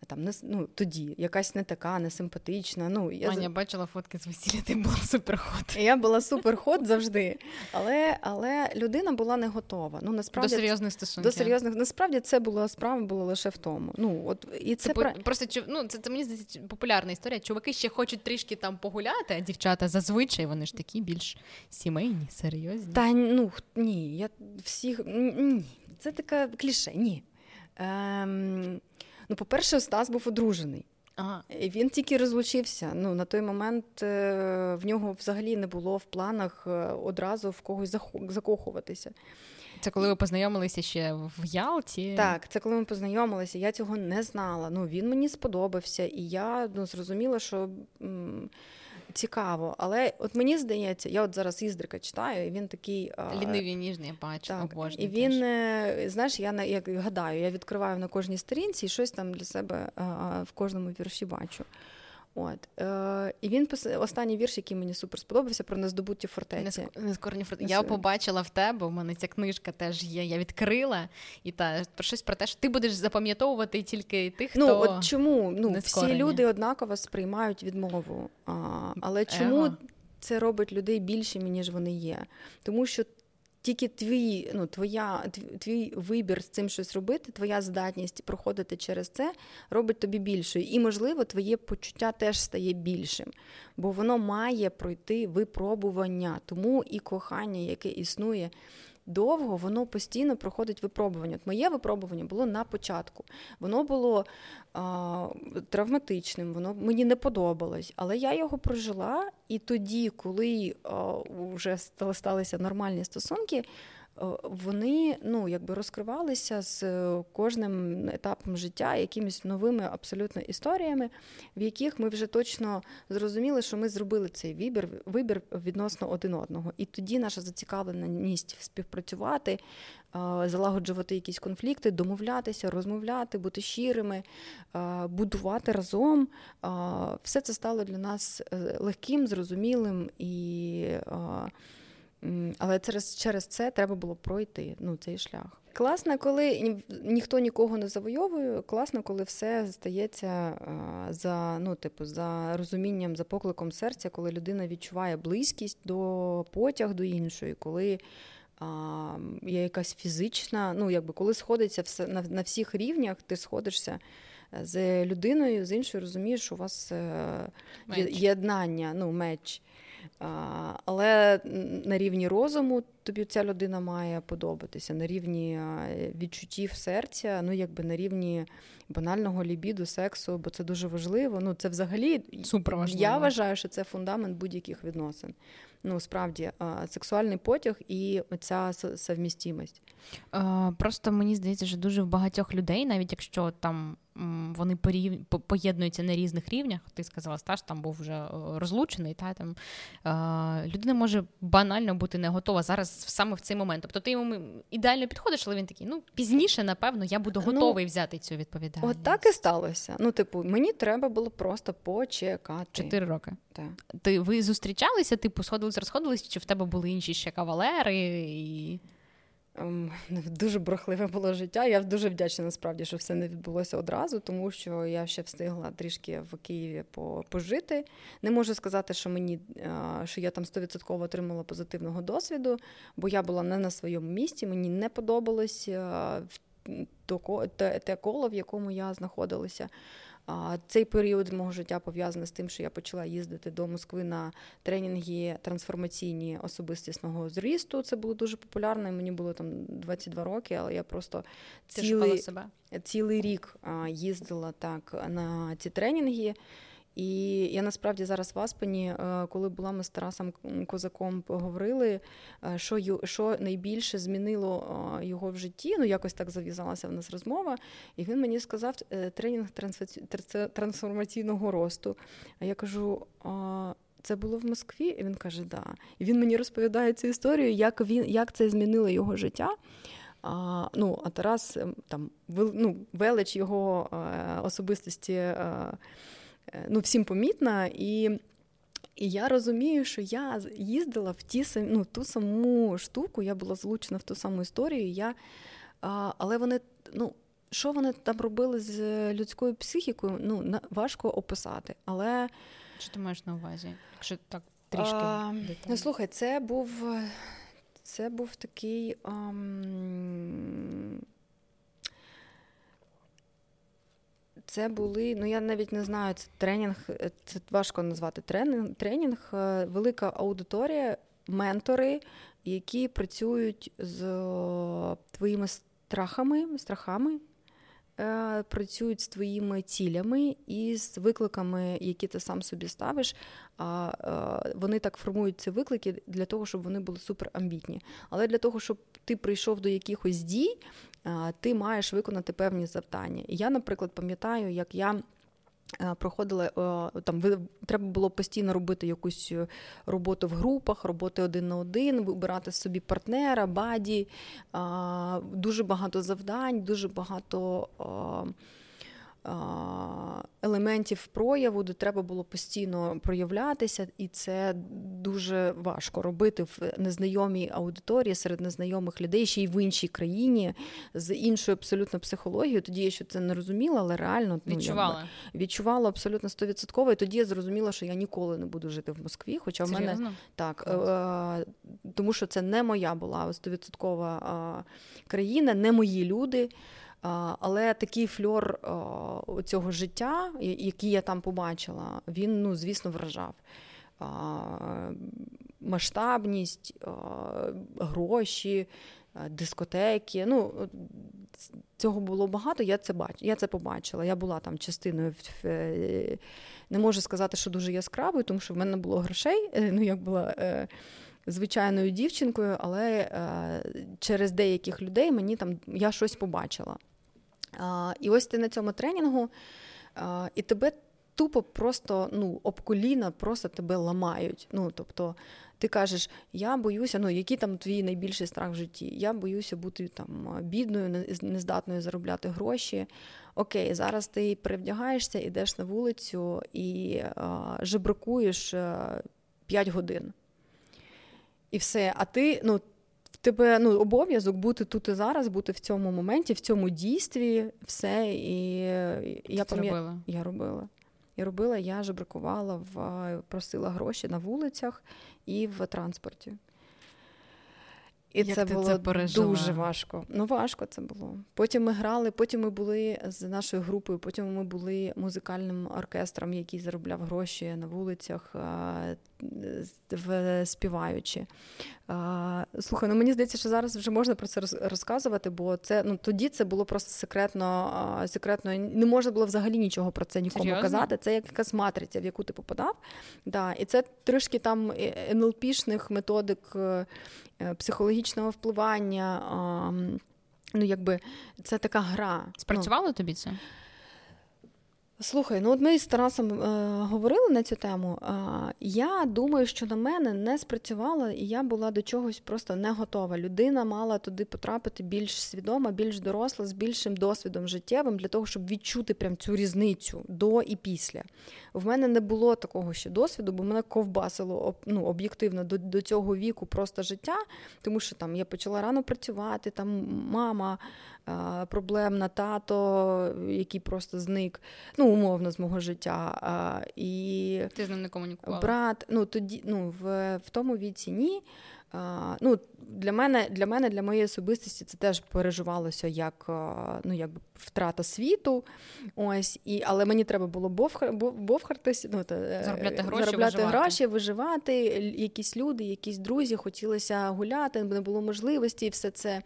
там не ну, тоді якась не така, не симпатична. Ну, я Аня, бачила фотки з весілля, ти була суперход. Я була суперход завжди. Але але людина була не готова. Ну, насправді, До серйозних стосунків. До серйозних насправді це була справа була лише в тому. Ну, от, і Це, це про... просто ну, це, це мені здається популярна історія. Чуваки ще хочуть трішки там погуляти, а дівчата зазвичай вони ж такі більш сімейні, серйозні. Та ну ні, я всіх ні. Це така кліше, ні. Ем, Ну, по-перше, Стас був одружений. Ага. Він тільки розлучився. Ну, На той момент е, в нього взагалі не було в планах е, одразу в когось закохуватися. Це коли ви познайомилися ще в Ялті? Так, це коли ми познайомилися. Я цього не знала. Ну, Він мені сподобався, і я ну, зрозуміла, що. М- цікаво. Але от мені здається, я от зараз Іздрика читаю, і він такий лінивий ніжний, бачу, так, І він, теж. Знаєш, я як гадаю, я відкриваю на кожній сторінці і щось там для себе в кожному вірші бачу. От е, І він пис... останній вірш, який мені супер сподобався, про нездобуті фортеці. Нескорені фортеці. Я побачила в тебе, у мене ця книжка теж є. Я відкрила і та про щось про те, що ти будеш запам'ятовувати тільки тих, ну, хто Ну от чому ну всі люди однаково сприймають відмову, а, але чому? Его. Це робить людей більшими, ніж вони є, тому що тільки твій, ну, твоя, твій вибір з цим щось робити, твоя здатність проходити через це робить тобі більшою. І, можливо, твоє почуття теж стає більшим, бо воно має пройти випробування, тому і кохання, яке існує довго воно постійно проходить випробування. От Моє випробування було на початку. Воно було а, травматичним, воно мені не подобалось, але я його прожила, і тоді, коли а, вже сталися нормальні стосунки. Е, вони ну, якби розкривалися з е, кожним етапом життя якимись новими абсолютно історіями, в яких ми вже точно зрозуміли, що ми зробили цей вибір вибір відносно один одного. І тоді наша зацікавленість співпрацювати, е, залагоджувати якісь конфлікти, домовлятися, розмовляти, бути щирими, будувати разом. Все це стало для нас легким, зрозумілим і. Але через через це треба було пройти ну, цей шлях. Класно, коли ніхто нікого не завойовує, класно, коли все стається за ну, типу, за розумінням, за покликом серця, коли людина відчуває близькість до потяг до іншої, коли а, є якась фізична, ну якби коли сходиться все на, на всіх рівнях, ти сходишся. З людиною, з іншою розумієш, у вас е, єднання, ну, меч. Але на рівні розуму тобі ця людина має подобатися, на рівні відчуттів серця, ну якби на рівні банального лібіду, сексу, бо це дуже важливо. Ну це взагалі Супер важливо. Я вважаю, що це фундамент будь-яких відносин. Ну справді сексуальний потяг і оця совмістимість. Просто мені здається, що дуже в багатьох людей, навіть якщо там вони порів... поєднуються на різних рівнях. Ти сказала, стаж там був вже е, розлучений. Та там е, людина може банально бути не готова зараз саме в цей момент. Тобто ти йому ідеально підходиш, але він такий, ну пізніше, напевно, я буду ну, готовий ну, взяти цю відповідальність. От так і сталося. Ну, типу, мені треба було просто почекати. Чотири роки. Так. Ти ви зустрічалися? Типу, сходились, розходились, чи в тебе були інші ще кавалери? І... Ем, дуже брехливе було життя. Я дуже вдячна насправді, що все не відбулося одразу, тому що я ще встигла трішки в Києві пожити. Не можу сказати, що мені е, що я там 100% отримала позитивного досвіду, бо я була не на своєму місці, мені не подобалось е, те коло, в якому я знаходилася. Цей період мого життя пов'язаний з тим, що я почала їздити до Москви на тренінги трансформаційні особистісного зрісту. Це було дуже популярно. Мені було там 22 роки, але я просто цілий, цілий рік їздила так на ці тренінги. І я насправді зараз в Аспені, е, коли була ми з Тарасом Козаком, поговорили, е, що що найбільше змінило е, його в житті. Ну, якось так зав'язалася в нас розмова. І він мені сказав тренінг трансформаційного росту. А я кажу. Це було в Москві, і він каже, да. І він мені розповідає цю історію, як він як це змінило його життя. А, Ну, а Тарас там ну, велич його особистості ну, всім помітна. І і я розумію, що я їздила в ті ну, ту саму штуку, я була залучена в ту саму історію. Я, а, Але вони, ну, що вони там робили з людською психікою, ну, важко описати. Але... Що ти маєш на увазі? Якщо так трішки. А, ну, Слухай, це був це був такий. Ам... Це були, ну я навіть не знаю, це тренінг, це важко назвати тренінг. Тренінг, велика аудиторія, ментори, які працюють з твоїми страхами, страхами, працюють з твоїми цілями і з викликами, які ти сам собі ставиш. А вони так формують ці виклики для того, щоб вони були суперамбітні. Але для того, щоб ти прийшов до якихось дій, ти маєш виконати певні завдання. І я, наприклад, пам'ятаю, як я. Проходили там, треба було постійно робити якусь е, роботу в групах, роботи один на один, вибирати собі партнера, buddy, дуже багато завдань, дуже багато елементів прояву, де треба було постійно проявлятися, і це дуже важко робити в незнайомій аудиторії серед незнайомих людей, ще й в іншій країні з іншою абсолютно психологією. Тоді я ще це не розуміла, але реально ну, відчувала якби, відчувала абсолютно стовідсотково. І тоді я зрозуміла, що я ніколи не буду жити в Москві. Хоча Серйозно? в мене так, е, тому що це не моя була стовідсоткова країна, не мої люди. Але такий фльор цього життя, який я там побачила, він, ну, звісно, вражав. Масштабність, гроші, дискотеки. Ну, Цього було багато, я це бач... я це побачила. Я була там частиною е, не можу сказати, що дуже яскравою, тому що в мене не було грошей. Е, ну, як була е, звичайною дівчинкою, але через деяких людей мені там я щось побачила. І ось ти на цьому тренінгу, і тебе тупо просто ну, об коліна просто тебе ламають. Ну, тобто, ти кажеш, я боюся, ну який там твій найбільший страх в житті? Я боюся бути там бідною, нездатною заробляти гроші. Окей, зараз ти перевдягаєшся, йдеш на вулицю і а, жебракуєш 5 годин. І все. А ти, ну, тебе ну, обов'язок бути тут і зараз, бути в цьому моменті, в цьому дійстві, все. І я пам'ятаю. Я робила. Я робила, я жебракувала, в, просила гроші на вулицях і в транспорті. І Як це ти було це дуже важко. Ну, важко це було. Потім ми грали, потім ми були з нашою групою, потім ми були музикальним оркестром, який заробляв гроші на вулицях, співаючи. Слухай, ну мені здається, що зараз вже можна про це розказувати, бо це ну тоді це було просто секретно, секретно. Не можна було взагалі нічого про це нікому Серйозно? казати. Це як якась матриця, в яку ти попадав. Да. І це трішки там НЛПшних методик е, е, психологічного впливання. Ну, якби це така гра. Спрацювало ну, тобі це? Слухай, ну от ми з Тарасом е, говорили на цю тему. Е, я думаю, що на мене не спрацювало, і я була до чогось просто не готова. Людина мала туди потрапити більш свідома, більш доросла, з більшим досвідом життєвим для того, щоб відчути прям цю різницю до і після. В мене не було такого ще досвіду, бо мене ковбасило ну, об'єктивно до до цього віку просто життя, тому що там я почала рано працювати, там мама проблемна, тато, який просто зник, ну, умовно, з мого життя. І Ти з ним не комунікувала? Брат, ну тоді ну, в, в тому віці ні. Ну, Для мене, для мене, для моєї особистості це теж переживалося як ну, як втрата світу. Ось, і, Але мені треба було бовхар, бовхартись, ну, та, е, заробляти гроші, заробляти виживати. гроші, виживати. Якісь люди, якісь друзі, хотілося гуляти, не було можливості, і все це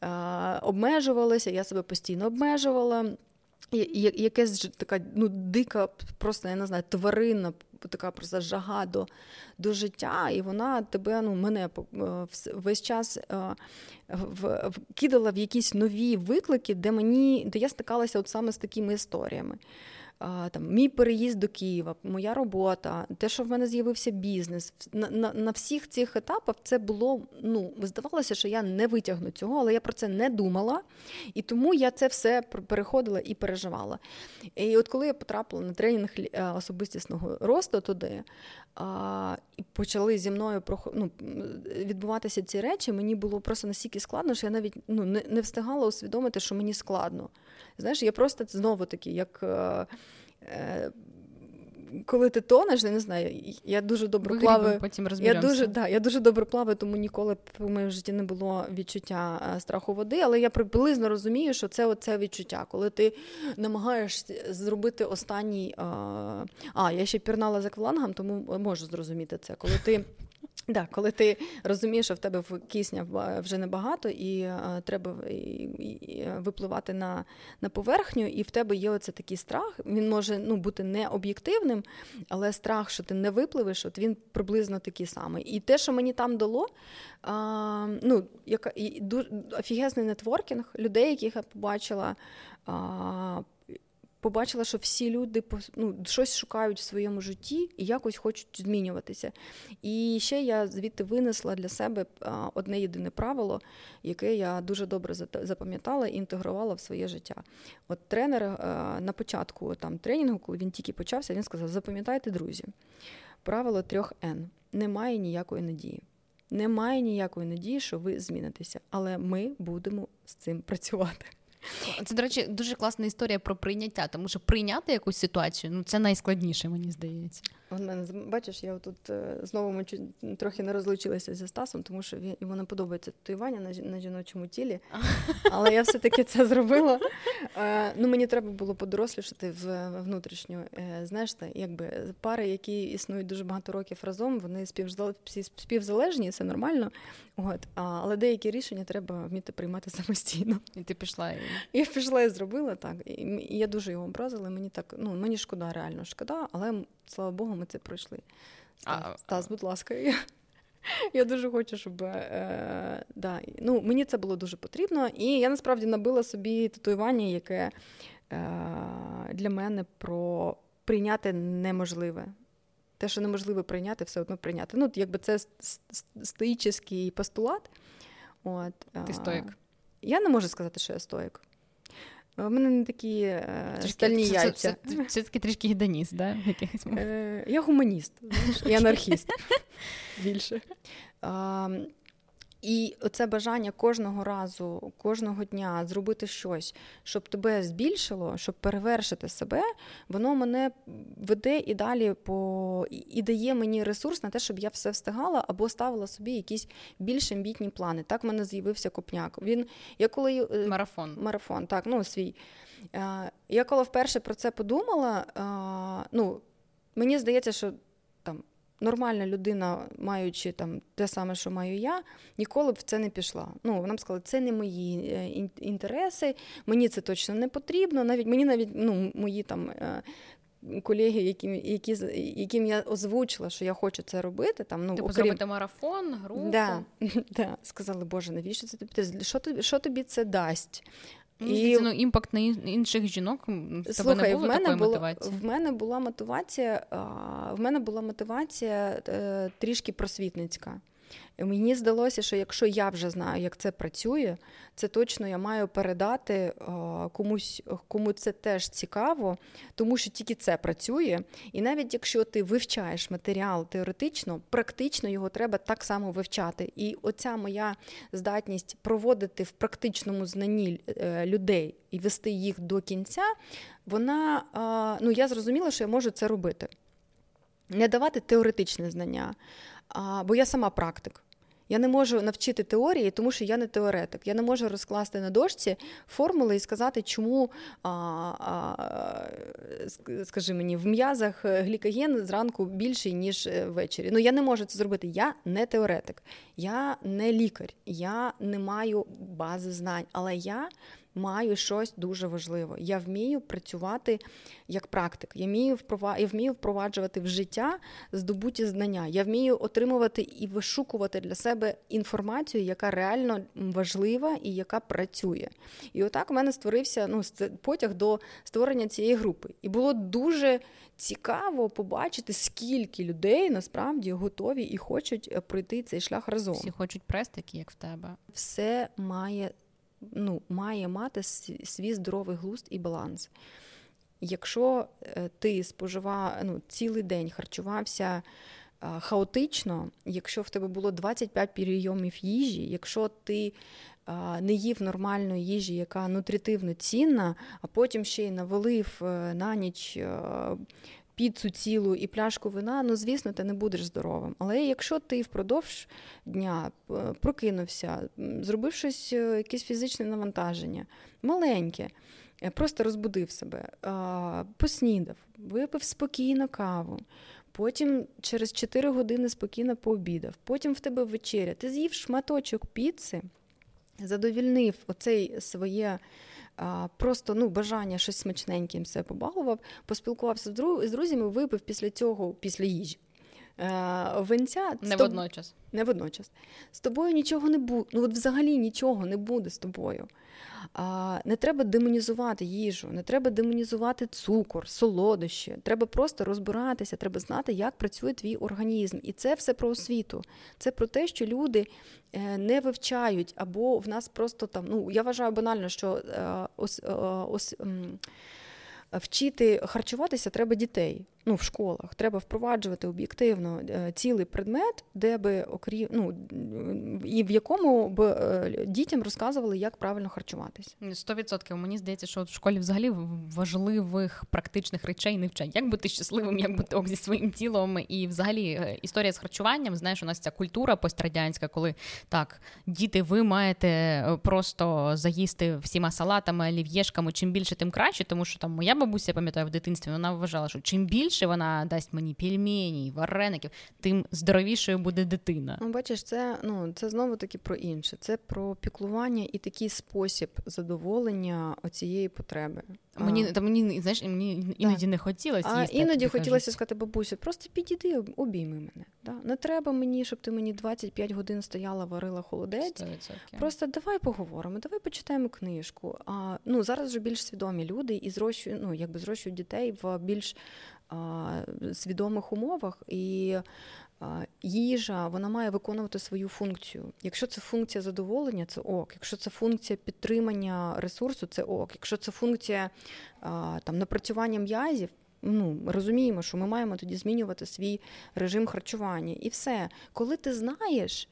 uh, обмежувалося. Я себе постійно обмежувала. Якась така ну, дика, просто я не знаю, тварина, така просто жага до до життя, і вона тебе, ну, мене е, весь час е, в, в, кидала в якісь нові виклики, де мені, де я стикалася от саме з такими історіями там Мій переїзд до Києва, моя робота, те, що в мене з'явився бізнес. На на, на всіх цих етапах це було, ну, здавалося, що я не витягну цього, але я про це не думала. І тому я це все переходила і переживала. І от коли я потрапила на тренінг е, особистісного росту туди, а, і почали зі мною ну, відбуватися ці речі, мені було просто настільки складно, що я навіть ну, не, не встигала усвідомити, що мені складно. Знаєш, я просто знову таки, як. Е, е, коли ти тонеш, я не знаю, я дуже добре плаваю. Потім я дуже да, я дуже добре плаваю, тому ніколи в моєму житті не було відчуття е, страху води. Але я приблизно розумію, що це оце відчуття, коли ти намагаєшся зробити останній. А, я ще пірнала за аквалангом, тому можу зрозуміти це. Коли ти Да, коли ти розумієш, що в тебе кисня вже небагато, і а, треба і, і, випливати на на поверхню, і в тебе є оце такий страх. Він може ну, бути не об'єктивним, але страх, що ти не випливеш, от він приблизно такий самий. І те, що мені там дало, а, ну, яка, і, дуже, офігезний нетворкінг людей, яких я побачила. А, побачила, що всі люди ну, щось шукають в своєму житті і якось хочуть змінюватися. І ще я звідти винесла для себе одне єдине правило, яке я дуже добре запам'ятала і інтегрувала в своє життя. От тренер на початку там тренінгу, коли він тільки почався, він сказав: Запам'ятайте, друзі, правило трьох Н. Немає ніякої надії. Немає ніякої надії, що ви змінитеся, але ми будемо з цим працювати. Це, до речі, дуже класна історія про прийняття, тому що прийняти якусь ситуацію ну це найскладніше, мені здається. Мене бачиш, я тут е, знову ми трохи не розлучилася зі Стасом, тому що йому не подобається татуювання на на жіночому тілі. Але я все-таки це зробила. Е, ну мені треба було подорослішати в внутрішню. Е, знаєш, якби пари, які існують дуже багато років разом, вони співзалежні, це нормально. От, але деякі рішення треба вміти приймати самостійно. І ти пішла і І пішла і зробила так. І я дуже його образила. Мені так, ну мені шкода, реально шкода, але слава Богу, ми це пройшли. Стас, а, Стас будь ласка, я, я дуже хочу, щоб е, да, ну, мені це було дуже потрібно. І я насправді набила собі татуювання, яке е, для мене про прийняти неможливе. Те, що неможливо прийняти, все одно прийняти. Ну, якби це стоїчний постулат. От, Ти стоїк. Я не можу сказати, що я стоїк. У мене не такі е, стальні це, яйця. Це, це, все-таки трішки гедоніст, да? Е, Я гуманіст знаєш, і анархіст більше. І оце бажання кожного разу, кожного дня зробити щось, щоб тебе збільшило, щоб перевершити себе, воно мене веде і далі по і дає мені ресурс на те, щоб я все встигала або ставила собі якісь більш амбітні плани. Так в мене з'явився копняк. Він я коли е, марафон. Марафон, так, ну свій. Е, я коли вперше про це подумала, е, ну мені здається, що нормальна людина, маючи там те саме, що маю я, ніколи б в це не пішла. Ну, Вона б сказала, це не мої е, інтереси, мені це точно не потрібно. Навіть мені навіть ну, мої там. Е, колеги, яким які, яким я озвучила, що я хочу це робити. Там, ну, Типу окрім... зробити марафон, групу. Да, да. Сказали, Боже, навіщо це тобі? Що тобі, що тобі це дасть? І... Ну, імпакт на інших жінок в Слухай, тебе не було в мене такої було, мотивації? В мене була мотивація, в мене була мотивація е, трішки просвітницька. Мені здалося, що якщо я вже знаю, як це працює, це точно я маю передати е, комусь, кому це теж цікаво, тому що тільки це працює. І навіть якщо ти вивчаєш матеріал теоретично, практично його треба так само вивчати. І оця моя здатність проводити в практичному знанні е, людей і вести їх до кінця, вона ну я зрозуміла, що я можу це робити. Не давати теоретичне знання, а, бо я сама практик. Я не можу навчити теорії, тому що я не теоретик. Я не можу розкласти на дошці формули і сказати, чому, а, а, скажи мені, в м'язах глікоген зранку більший, ніж е, ввечері. Ну я не можу це зробити. Я не теоретик, я не лікар, я не маю бази знань, але я маю щось дуже важливе. Я вмію працювати як практик. Я вмію впровад... я вмію впроваджувати в життя здобуті знання. Я вмію отримувати і вишукувати для себе інформацію, яка реально важлива і яка працює. І отак у мене створився ну, потяг до створення цієї групи. І було дуже цікаво побачити, скільки людей насправді готові і хочуть е, пройти цей шлях разом. Всі хочуть прес такі, як в тебе. Все має ну, має мати свій здоровий глузд і баланс. Якщо е, ти споживав ну, цілий день харчувався хаотично, якщо в тебе було 25 прийомів їжі, якщо ти не їв нормальної їжі, яка нутритивно цінна, а потім ще й навалив е, на ніч е, піцу цілу і пляшку вина, ну звісно, ти не будеш здоровим. Але якщо ти впродовж дня е, прокинувся, зробив щось, е, якесь фізичне навантаження, маленьке, е, просто розбудив себе, поснідав, випив спокійно каву. Потім через 4 години спокійно пообідав, потім в тебе вечеря. Ти з'їв шматочок піци, задовільнив оцей своє просто ну, бажання щось смачненьким все побалував, поспілкувався з друзями, випив після цього, після їжі. Е, венця не водночас. Не водночас. З тобою нічого не буде. Ну, от взагалі нічого не буде з тобою. А, Не треба демонізувати їжу, не треба демонізувати цукор, солодощі. Треба просто розбиратися, треба знати, як працює твій організм. І це все про освіту. Це про те, що люди е, не вивчають, або в нас просто там. Ну я вважаю банально, що е, ос, ос, вчити харчуватися треба дітей ну, в школах. Треба впроваджувати об'єктивно е, цілий предмет, де би окрім ну, і в якому б е, дітям розказували, як правильно. Сто відсотків. Мені здається, що в школі взагалі важливих практичних речей не вчать. Як бути щасливим, як бути ок зі своїм тілом, і взагалі е, історія з харчуванням. Знаєш, у нас ця культура пострадянська, коли так, діти, ви маєте просто заїсти всіма салатами, олів'єшками, чим більше, тим краще, тому що там моя бабуся пам'ятаю в дитинстві, вона вважала, що чим більше більше вона дасть мені пельмені, вареників, тим здоровішою буде дитина. Ну, бачиш, це ну це знову таки про інше. Це про піклування і такий спосіб задоволення оцієї потреби. Мені та мені знаєш, мені іноді да. не хотілося. А їсти, іноді хотілося кажуть. сказати, бабусю, просто підійди, обійми мене. Да? Не треба мені, щоб ти мені 25 годин стояла, варила холодець. 100%. Просто давай поговоримо, давай почитаємо книжку. А ну зараз вже більш свідомі люди і зрощують, ну якби зрощують дітей в більш свідомих умовах, і їжа вона має виконувати свою функцію. Якщо це функція задоволення, це ок. Якщо це функція підтримання ресурсу, це ок. Якщо це функція там напрацювання м'язів. Ну, розуміємо, що ми маємо тоді змінювати свій режим харчування. І все. Коли ти знаєш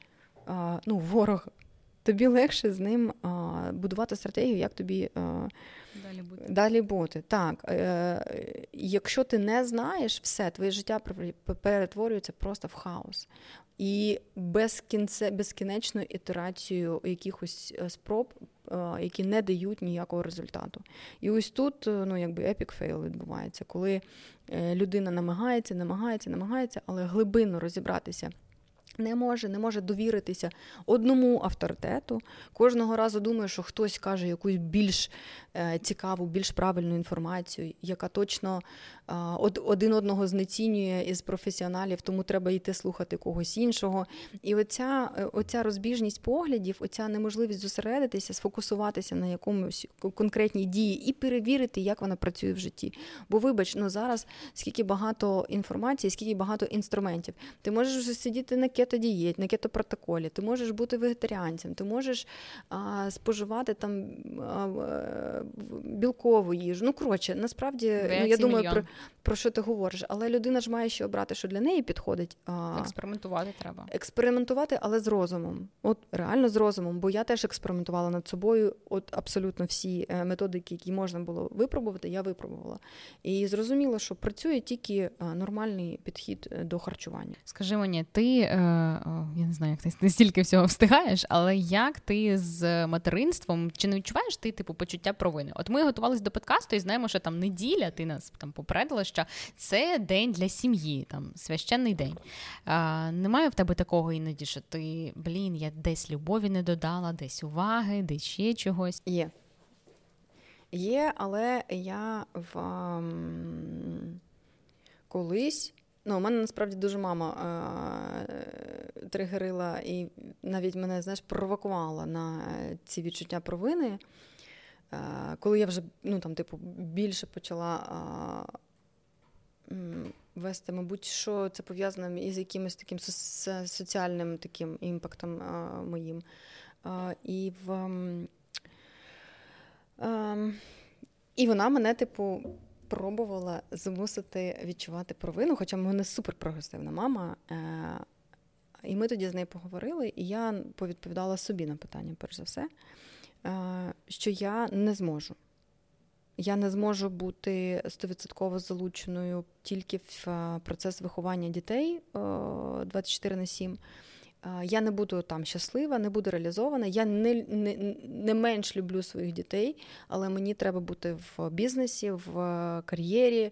ну, ворога, тобі легше з ним будувати стратегію, як тобі Далі бути. Далі бути. Так. Е, Якщо ти не знаєш, все, твоє життя перетворюється просто в хаос. І безкінце, безкінечною ітерацією якихось е, спроб, е, які не дають ніякого результату. І ось тут е, ну, якби epic fail відбувається, коли людина намагається, намагається, намагається, але глибинно розібратися Не може, не може довіритися одному авторитету. Кожного разу думає, що хтось каже якусь більш е, цікаву, більш правильну інформацію, яка точно один одного знецінює із професіоналів, тому треба йти слухати когось іншого. І оця е, оця розбіжність поглядів, оця неможливість зосередитися, сфокусуватися на якомусь конкретній дії і перевірити, як вона працює в житті. Бо, вибач, ну зараз скільки багато інформації, скільки багато інструментів. Ти можеш вже сидіти на кетодієті, на кетопротоколі, ти можеш бути вегетаріанцем, ти можеш а, споживати там а, білкову їжу. Ну, коротше, насправді, ну, я думаю, про, про що ти говориш, але людина ж має ще обрати, що для неї підходить. А, Експериментувати треба. Експериментувати, але з розумом. От реально з розумом, бо я теж експериментувала над собою. От абсолютно всі е, методики, які можна було випробувати, я випробувала. І зрозуміла, що працює тільки е, нормальний підхід е, до харчування. Скажи мені, ти я не знаю, як ти стільки всього встигаєш, але як ти з материнством чи не відчуваєш ти типу почуття провини? От ми готувалися до подкасту і знаємо, що там неділя, ти нас там попередила, що це день для сім'ї, там священний день. А, Немає в тебе такого іноді, що ти блін, я десь любові не додала, десь уваги, десь ще чогось. Є. Є, але я в um, колись Ну, у мене насправді дуже мама е- тригерила і навіть мене знаєш, провокувала на ці відчуття провини. Е- коли я вже ну, там, типу, більше почала е- вести, мабуть, що це пов'язано із якимось таким соціальним таким імпактом моїм. І в... І вона мене, типу, пробувала змусити відчувати провину, хоча в мене супер прогресивна мама. Е, і ми тоді з нею поговорили, і я повідповідала собі на питання, перш за все, е, що я не зможу. Я не зможу бути стовідсотково залученою тільки в е, процес виховання дітей 24 на 7. Я не буду там щаслива, не буду реалізована. Я не, не, не менш люблю своїх дітей, але мені треба бути в бізнесі, в кар'єрі,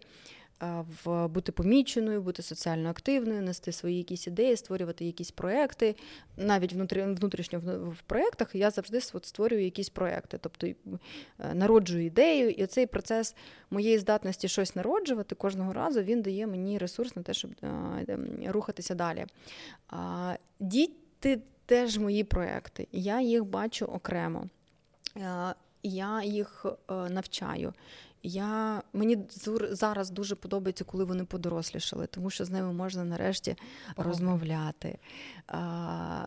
в бути поміченою, бути соціально активною, нести свої якісь ідеї, створювати якісь проекти. Навіть внутрі, внутрішньо в, проєктах я завжди створюю якісь проекти, тобто е, народжую ідею, і цей процес моєї здатності щось народжувати кожного разу він дає мені ресурс на те, щоб рухатися далі. Діти теж мої проекти, я їх бачу окремо. Я їх е, навчаю. Я, Мені зараз дуже подобається, коли вони подорослішали, тому що з ними можна нарешті розмовляти. А,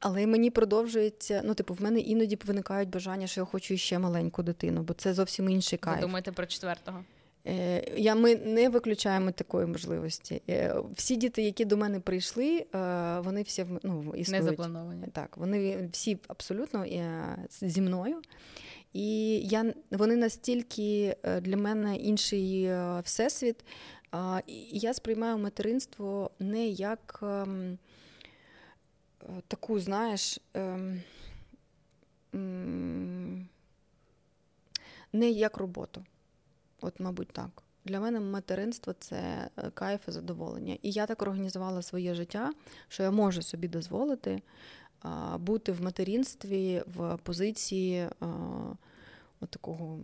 Але мені продовжується, ну, типу, в мене іноді виникають бажання, що я хочу ще маленьку дитину, бо це зовсім інший кайф. Ви думаєте про четвертого? Е, я, Ми не виключаємо такої можливості. Е, всі діти, які до мене прийшли, е, вони всі ну, існують. Не заплановані. Так, вони всі абсолютно зі мною. І я, вони настільки е, для мене інший е, всесвіт. І я сприймаю материнство не як ем, е, таку, знаєш, ем, не як роботу. От, мабуть, так. Для мене материнство це кайф і задоволення. І я так організувала своє життя, що я можу собі дозволити бути в материнстві в позиції от такого.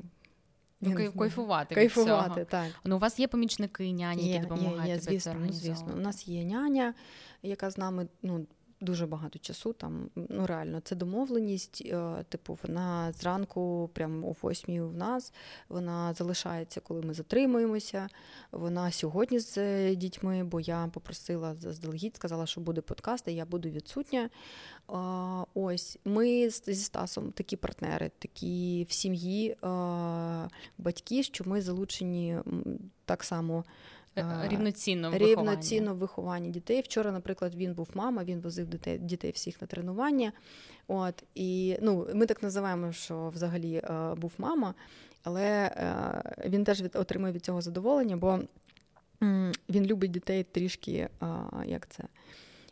Ну, кайфувати. Кайфувати, від так. Ну, у вас є помічники, няні, є, які допомагають. Є, є, звісно, звісно. У нас є няня, яка з нами ну, дуже багато часу. Там ну реально це домовленість. Е, типу, вона зранку, прямо о восьмій в нас. Вона залишається, коли ми затримуємося. Вона сьогодні з е, дітьми, бо я попросила заздалегідь, сказала, що буде подкаст, і я буду відсутня. Ось ми зі Стасом такі партнери, такі в сім'ї батьки, що ми залучені так само. Е, рівноцінно в рівноцінно в вихованні дітей. Вчора, наприклад, він був мама, він возив дітей дітей всіх на тренування. От і ну, ми так називаємо, що взагалі е, був мама, але е, він теж від отримує від цього задоволення, бо він любить дітей трішки, як це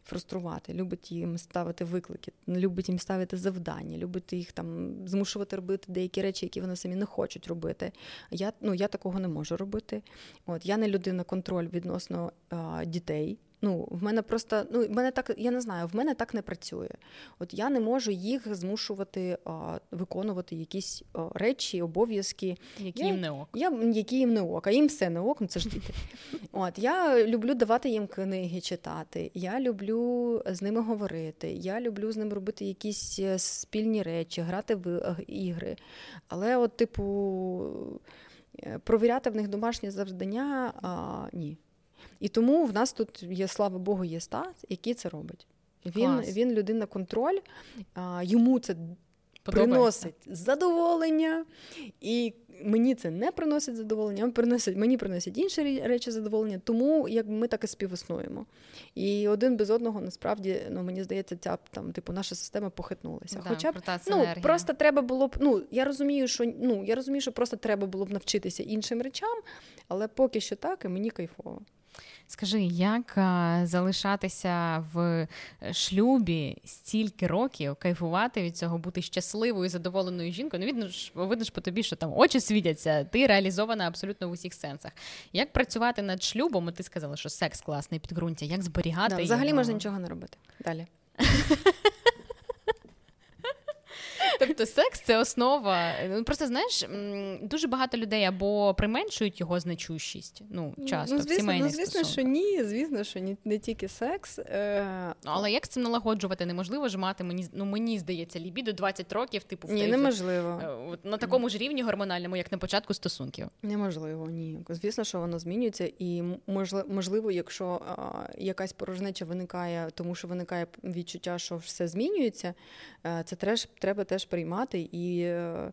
фруструвати, любить їм ставити виклики, любить їм ставити завдання, любить їх там змушувати робити деякі речі, які вони самі не хочуть робити. Я ну, я такого не можу робити. От Я не людина контроль відносно а, дітей. Ну, в мене просто ну в мене так, я не знаю, в мене так не працює. От я не можу їх змушувати а, виконувати якісь а, речі, обов'язки, які я, їм не ок. Я, які їм не ок, а їм все не ок, ну це ж діти. От я люблю давати їм книги читати. Я люблю з ними говорити. Я люблю з ними робити якісь е, спільні речі, грати в е, ігри. Але, от, типу, е, провіряти в них домашнє завдання а, ні. І тому в нас тут є, слава Богу, є стат, який це робить. Він він людина контроль, а, йому це приносить задоволення, і мені це не приносить задоволення, приносить, мені приносять інші речі задоволення, тому як ми так і співіснуємо. І один без одного насправді ну мені здається, ця там типу наша система похитнулася. Да, Хоча б ну просто треба було б. Ну я розумію, що ну я розумію, що просто треба було б навчитися іншим речам, але поки що так, і мені кайфово. Скажи, як залишатися в е, шлюбі стільки років, кайфувати від цього, бути щасливою, задоволеною жінкою? Ну, видно ж, видно ж по тобі, що там очі світяться, ти реалізована абсолютно в усіх сенсах. Як працювати над шлюбом? Ти сказала, що секс класний підґрунтя, як зберігати? Да, взагалі його? можна нічого не робити. Далі. Тобто секс це основа. Ну Просто знаєш, дуже багато людей або применшують його значущість. Ну, ну часто ну, звісно, в сімейних ну, звісно, стосунках. що ні, звісно, що ні, не тільки секс. Е... Але як це налагоджувати? Неможливо ж мати мені ну мені здається, лібідо 20 років, типу в Ні, неможливо. Е, на такому ж рівні гормональному, як на початку стосунків. Неможливо, ні. Звісно, що воно змінюється, і можливо, якщо якась порожнеча виникає, тому що виникає відчуття, що все змінюється, е, це теж треба теж приймати і е,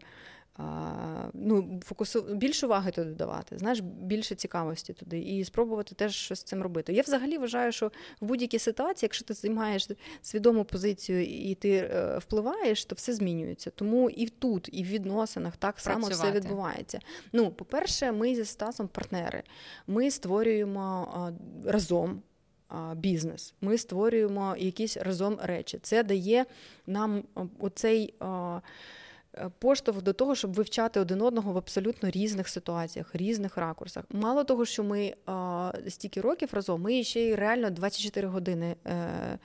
ну, фокусу більше уваги туди давати, знаєш, більше цікавості туди, і спробувати теж щось з цим робити. Я взагалі вважаю, що в будь-якій ситуації, якщо ти займаєш свідому позицію і ти е, впливаєш, то все змінюється. Тому і тут, і в відносинах так само все відбувається. Ну, по-перше, ми зі Стасом партнери. Ми створюємо разом бізнес. Ми створюємо якісь разом речі. Це дає нам оцей. Поштовх до того, щоб вивчати один одного в абсолютно різних ситуаціях, різних ракурсах. Мало того, що ми а, стільки років разом, ми ще й реально 24 години е,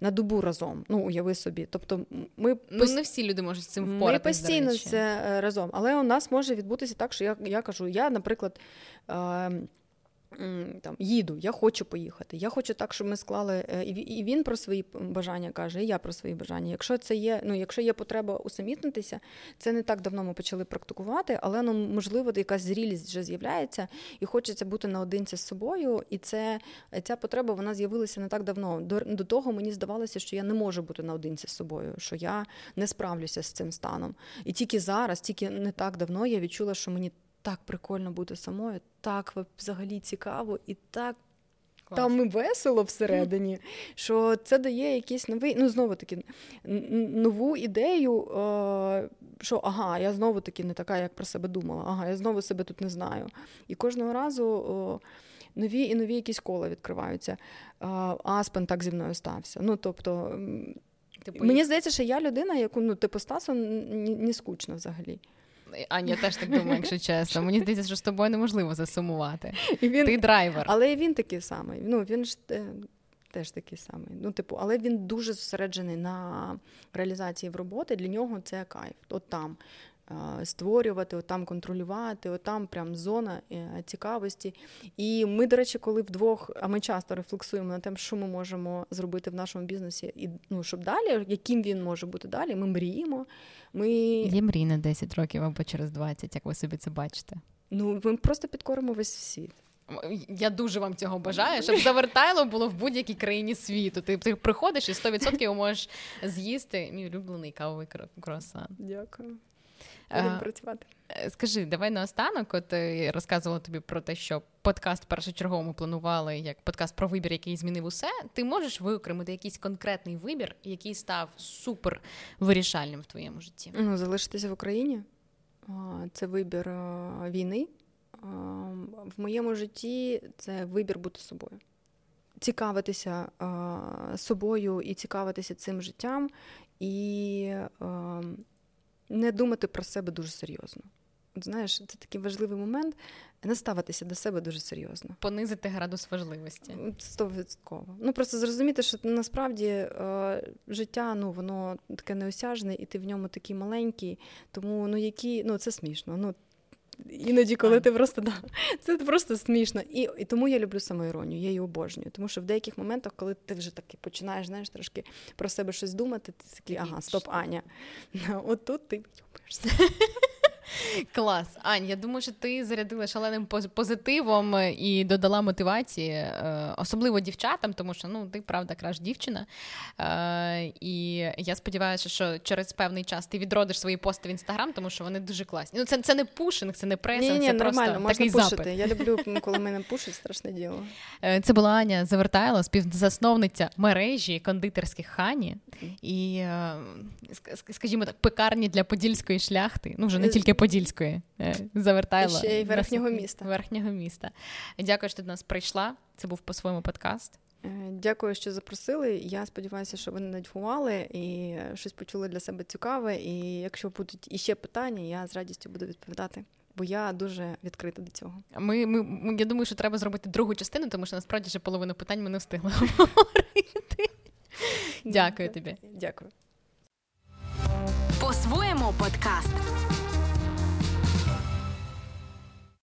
на добу разом. Ну, уяви собі. Тобто, ми ну, пос... не всі люди можуть з цим впоратися. Ми постійно це е, разом. Але у нас може відбутися так, що я я кажу, я, наприклад. Е, там їду, я хочу поїхати. Я хочу так, щоб ми склали. Е, і він про свої бажання каже, і я про свої бажання. Якщо це є, ну якщо є потреба усамітнитися, це не так давно ми почали практикувати, але ну можливо, якась зрілість вже з'являється, і хочеться бути наодинці з собою. І це ця потреба вона з'явилася не так давно. До, до того мені здавалося, що я не можу бути наодинці з собою, що я не справлюся з цим станом. І тільки зараз, тільки не так давно, я відчула, що мені так прикольно бути самою, так взагалі цікаво і так. Там і весело всередині, що це дає якийсь новий, ну знову таки, нову ідею, що ага, я знову таки не така, як про себе думала, ага, я знову себе тут не знаю. І кожного разу нові і нові якісь кола відкриваються. Аспен так зі мною стався. Ну, тобто, типу, мені здається, що я людина, яку ну, типу Стасом не скучно взагалі. Аня теж так думаю, якщо чесно. Мені здається, що з тобою неможливо засумувати. І він... Ти драйвер. Але і він такий самий. Ну, він ж е, теж такий самий. Ну, типу, але він дуже зосереджений на реалізації в роботи. Для нього це кайф. От там. Створювати, от там контролювати, от там прям зона е, цікавості. І ми, до речі, коли вдвох, а ми часто рефлексуємо на те, що ми можемо зробити в нашому бізнесі, і ну щоб далі, яким він може бути далі, ми мріємо. Ми... Є мрій на 10 років або через 20, як ви собі це бачите? Ну, ми просто підкоримо весь світ. Я дуже вам цього бажаю, щоб завертайло було в будь-якій країні світу. Ти ти приходиш і 100% можеш з'їсти мій улюблений кавовий круасан. Дякую. Будемо працювати. Е, скажи, давай наостанок. От я е, розказувала тобі про те, що подкаст першочергово планували як подкаст про вибір, який змінив усе. Ти можеш виокремити якийсь конкретний вибір, який став супер вирішальним в твоєму житті? Ну, залишитися в Україні. Це вибір війни. В моєму житті це вибір бути собою. Цікавитися собою і цікавитися цим життям, і не думати про себе дуже серйозно. Знаєш, це такий важливий момент не ставитися до себе дуже серйозно. Понизити градус важливості. Стовідсотково. Ну просто зрозуміти, що насправді е, життя ну воно таке неосяжне, і ти в ньому такий маленький. Тому ну які ну це смішно. Ну Іноді, коли ти просто да, це просто смішно. І і тому я люблю самоіронію, я її обожнюю. Тому що в деяких моментах, коли ти вже таки починаєш знаєш, трошки про себе щось думати, ти такий, ага, стоп, Аня. От тут ти Клас, Ань, я думаю, що ти зарядила шаленим позитивом і додала мотивації, е, особливо дівчатам, тому що ну ти правда краш дівчина. Е, і я сподіваюся, що через певний час ти відродиш свої пости в інстаграм, тому що вони дуже класні. Ну це це не пушинг, це не пресинг, ні, це ні, просто нормально, такий можна запит. Я люблю, коли мене пушать, страшне діло. Е, це була Аня Завертайла, співзасновниця мережі кондитерських хані і, скажімо так, пекарні для подільської шляхти. Ну вже не тільки Подільської е, завертайла. Ще й верхнього міста. Верхнього міста. Дякую, що ти до нас прийшла. Це був по-своєму подкаст. Е, дякую, що запросили. Я сподіваюся, що ви не надьгували і щось почули для себе цікаве. І якщо будуть іще питання, я з радістю буду відповідати. Бо я дуже відкрита до цього. Ми, ми, Я думаю, що треба зробити другу частину, тому що насправді вже половину питань ми не встигли говорити. Дякую тобі. Дякую. По-своєму подкаст.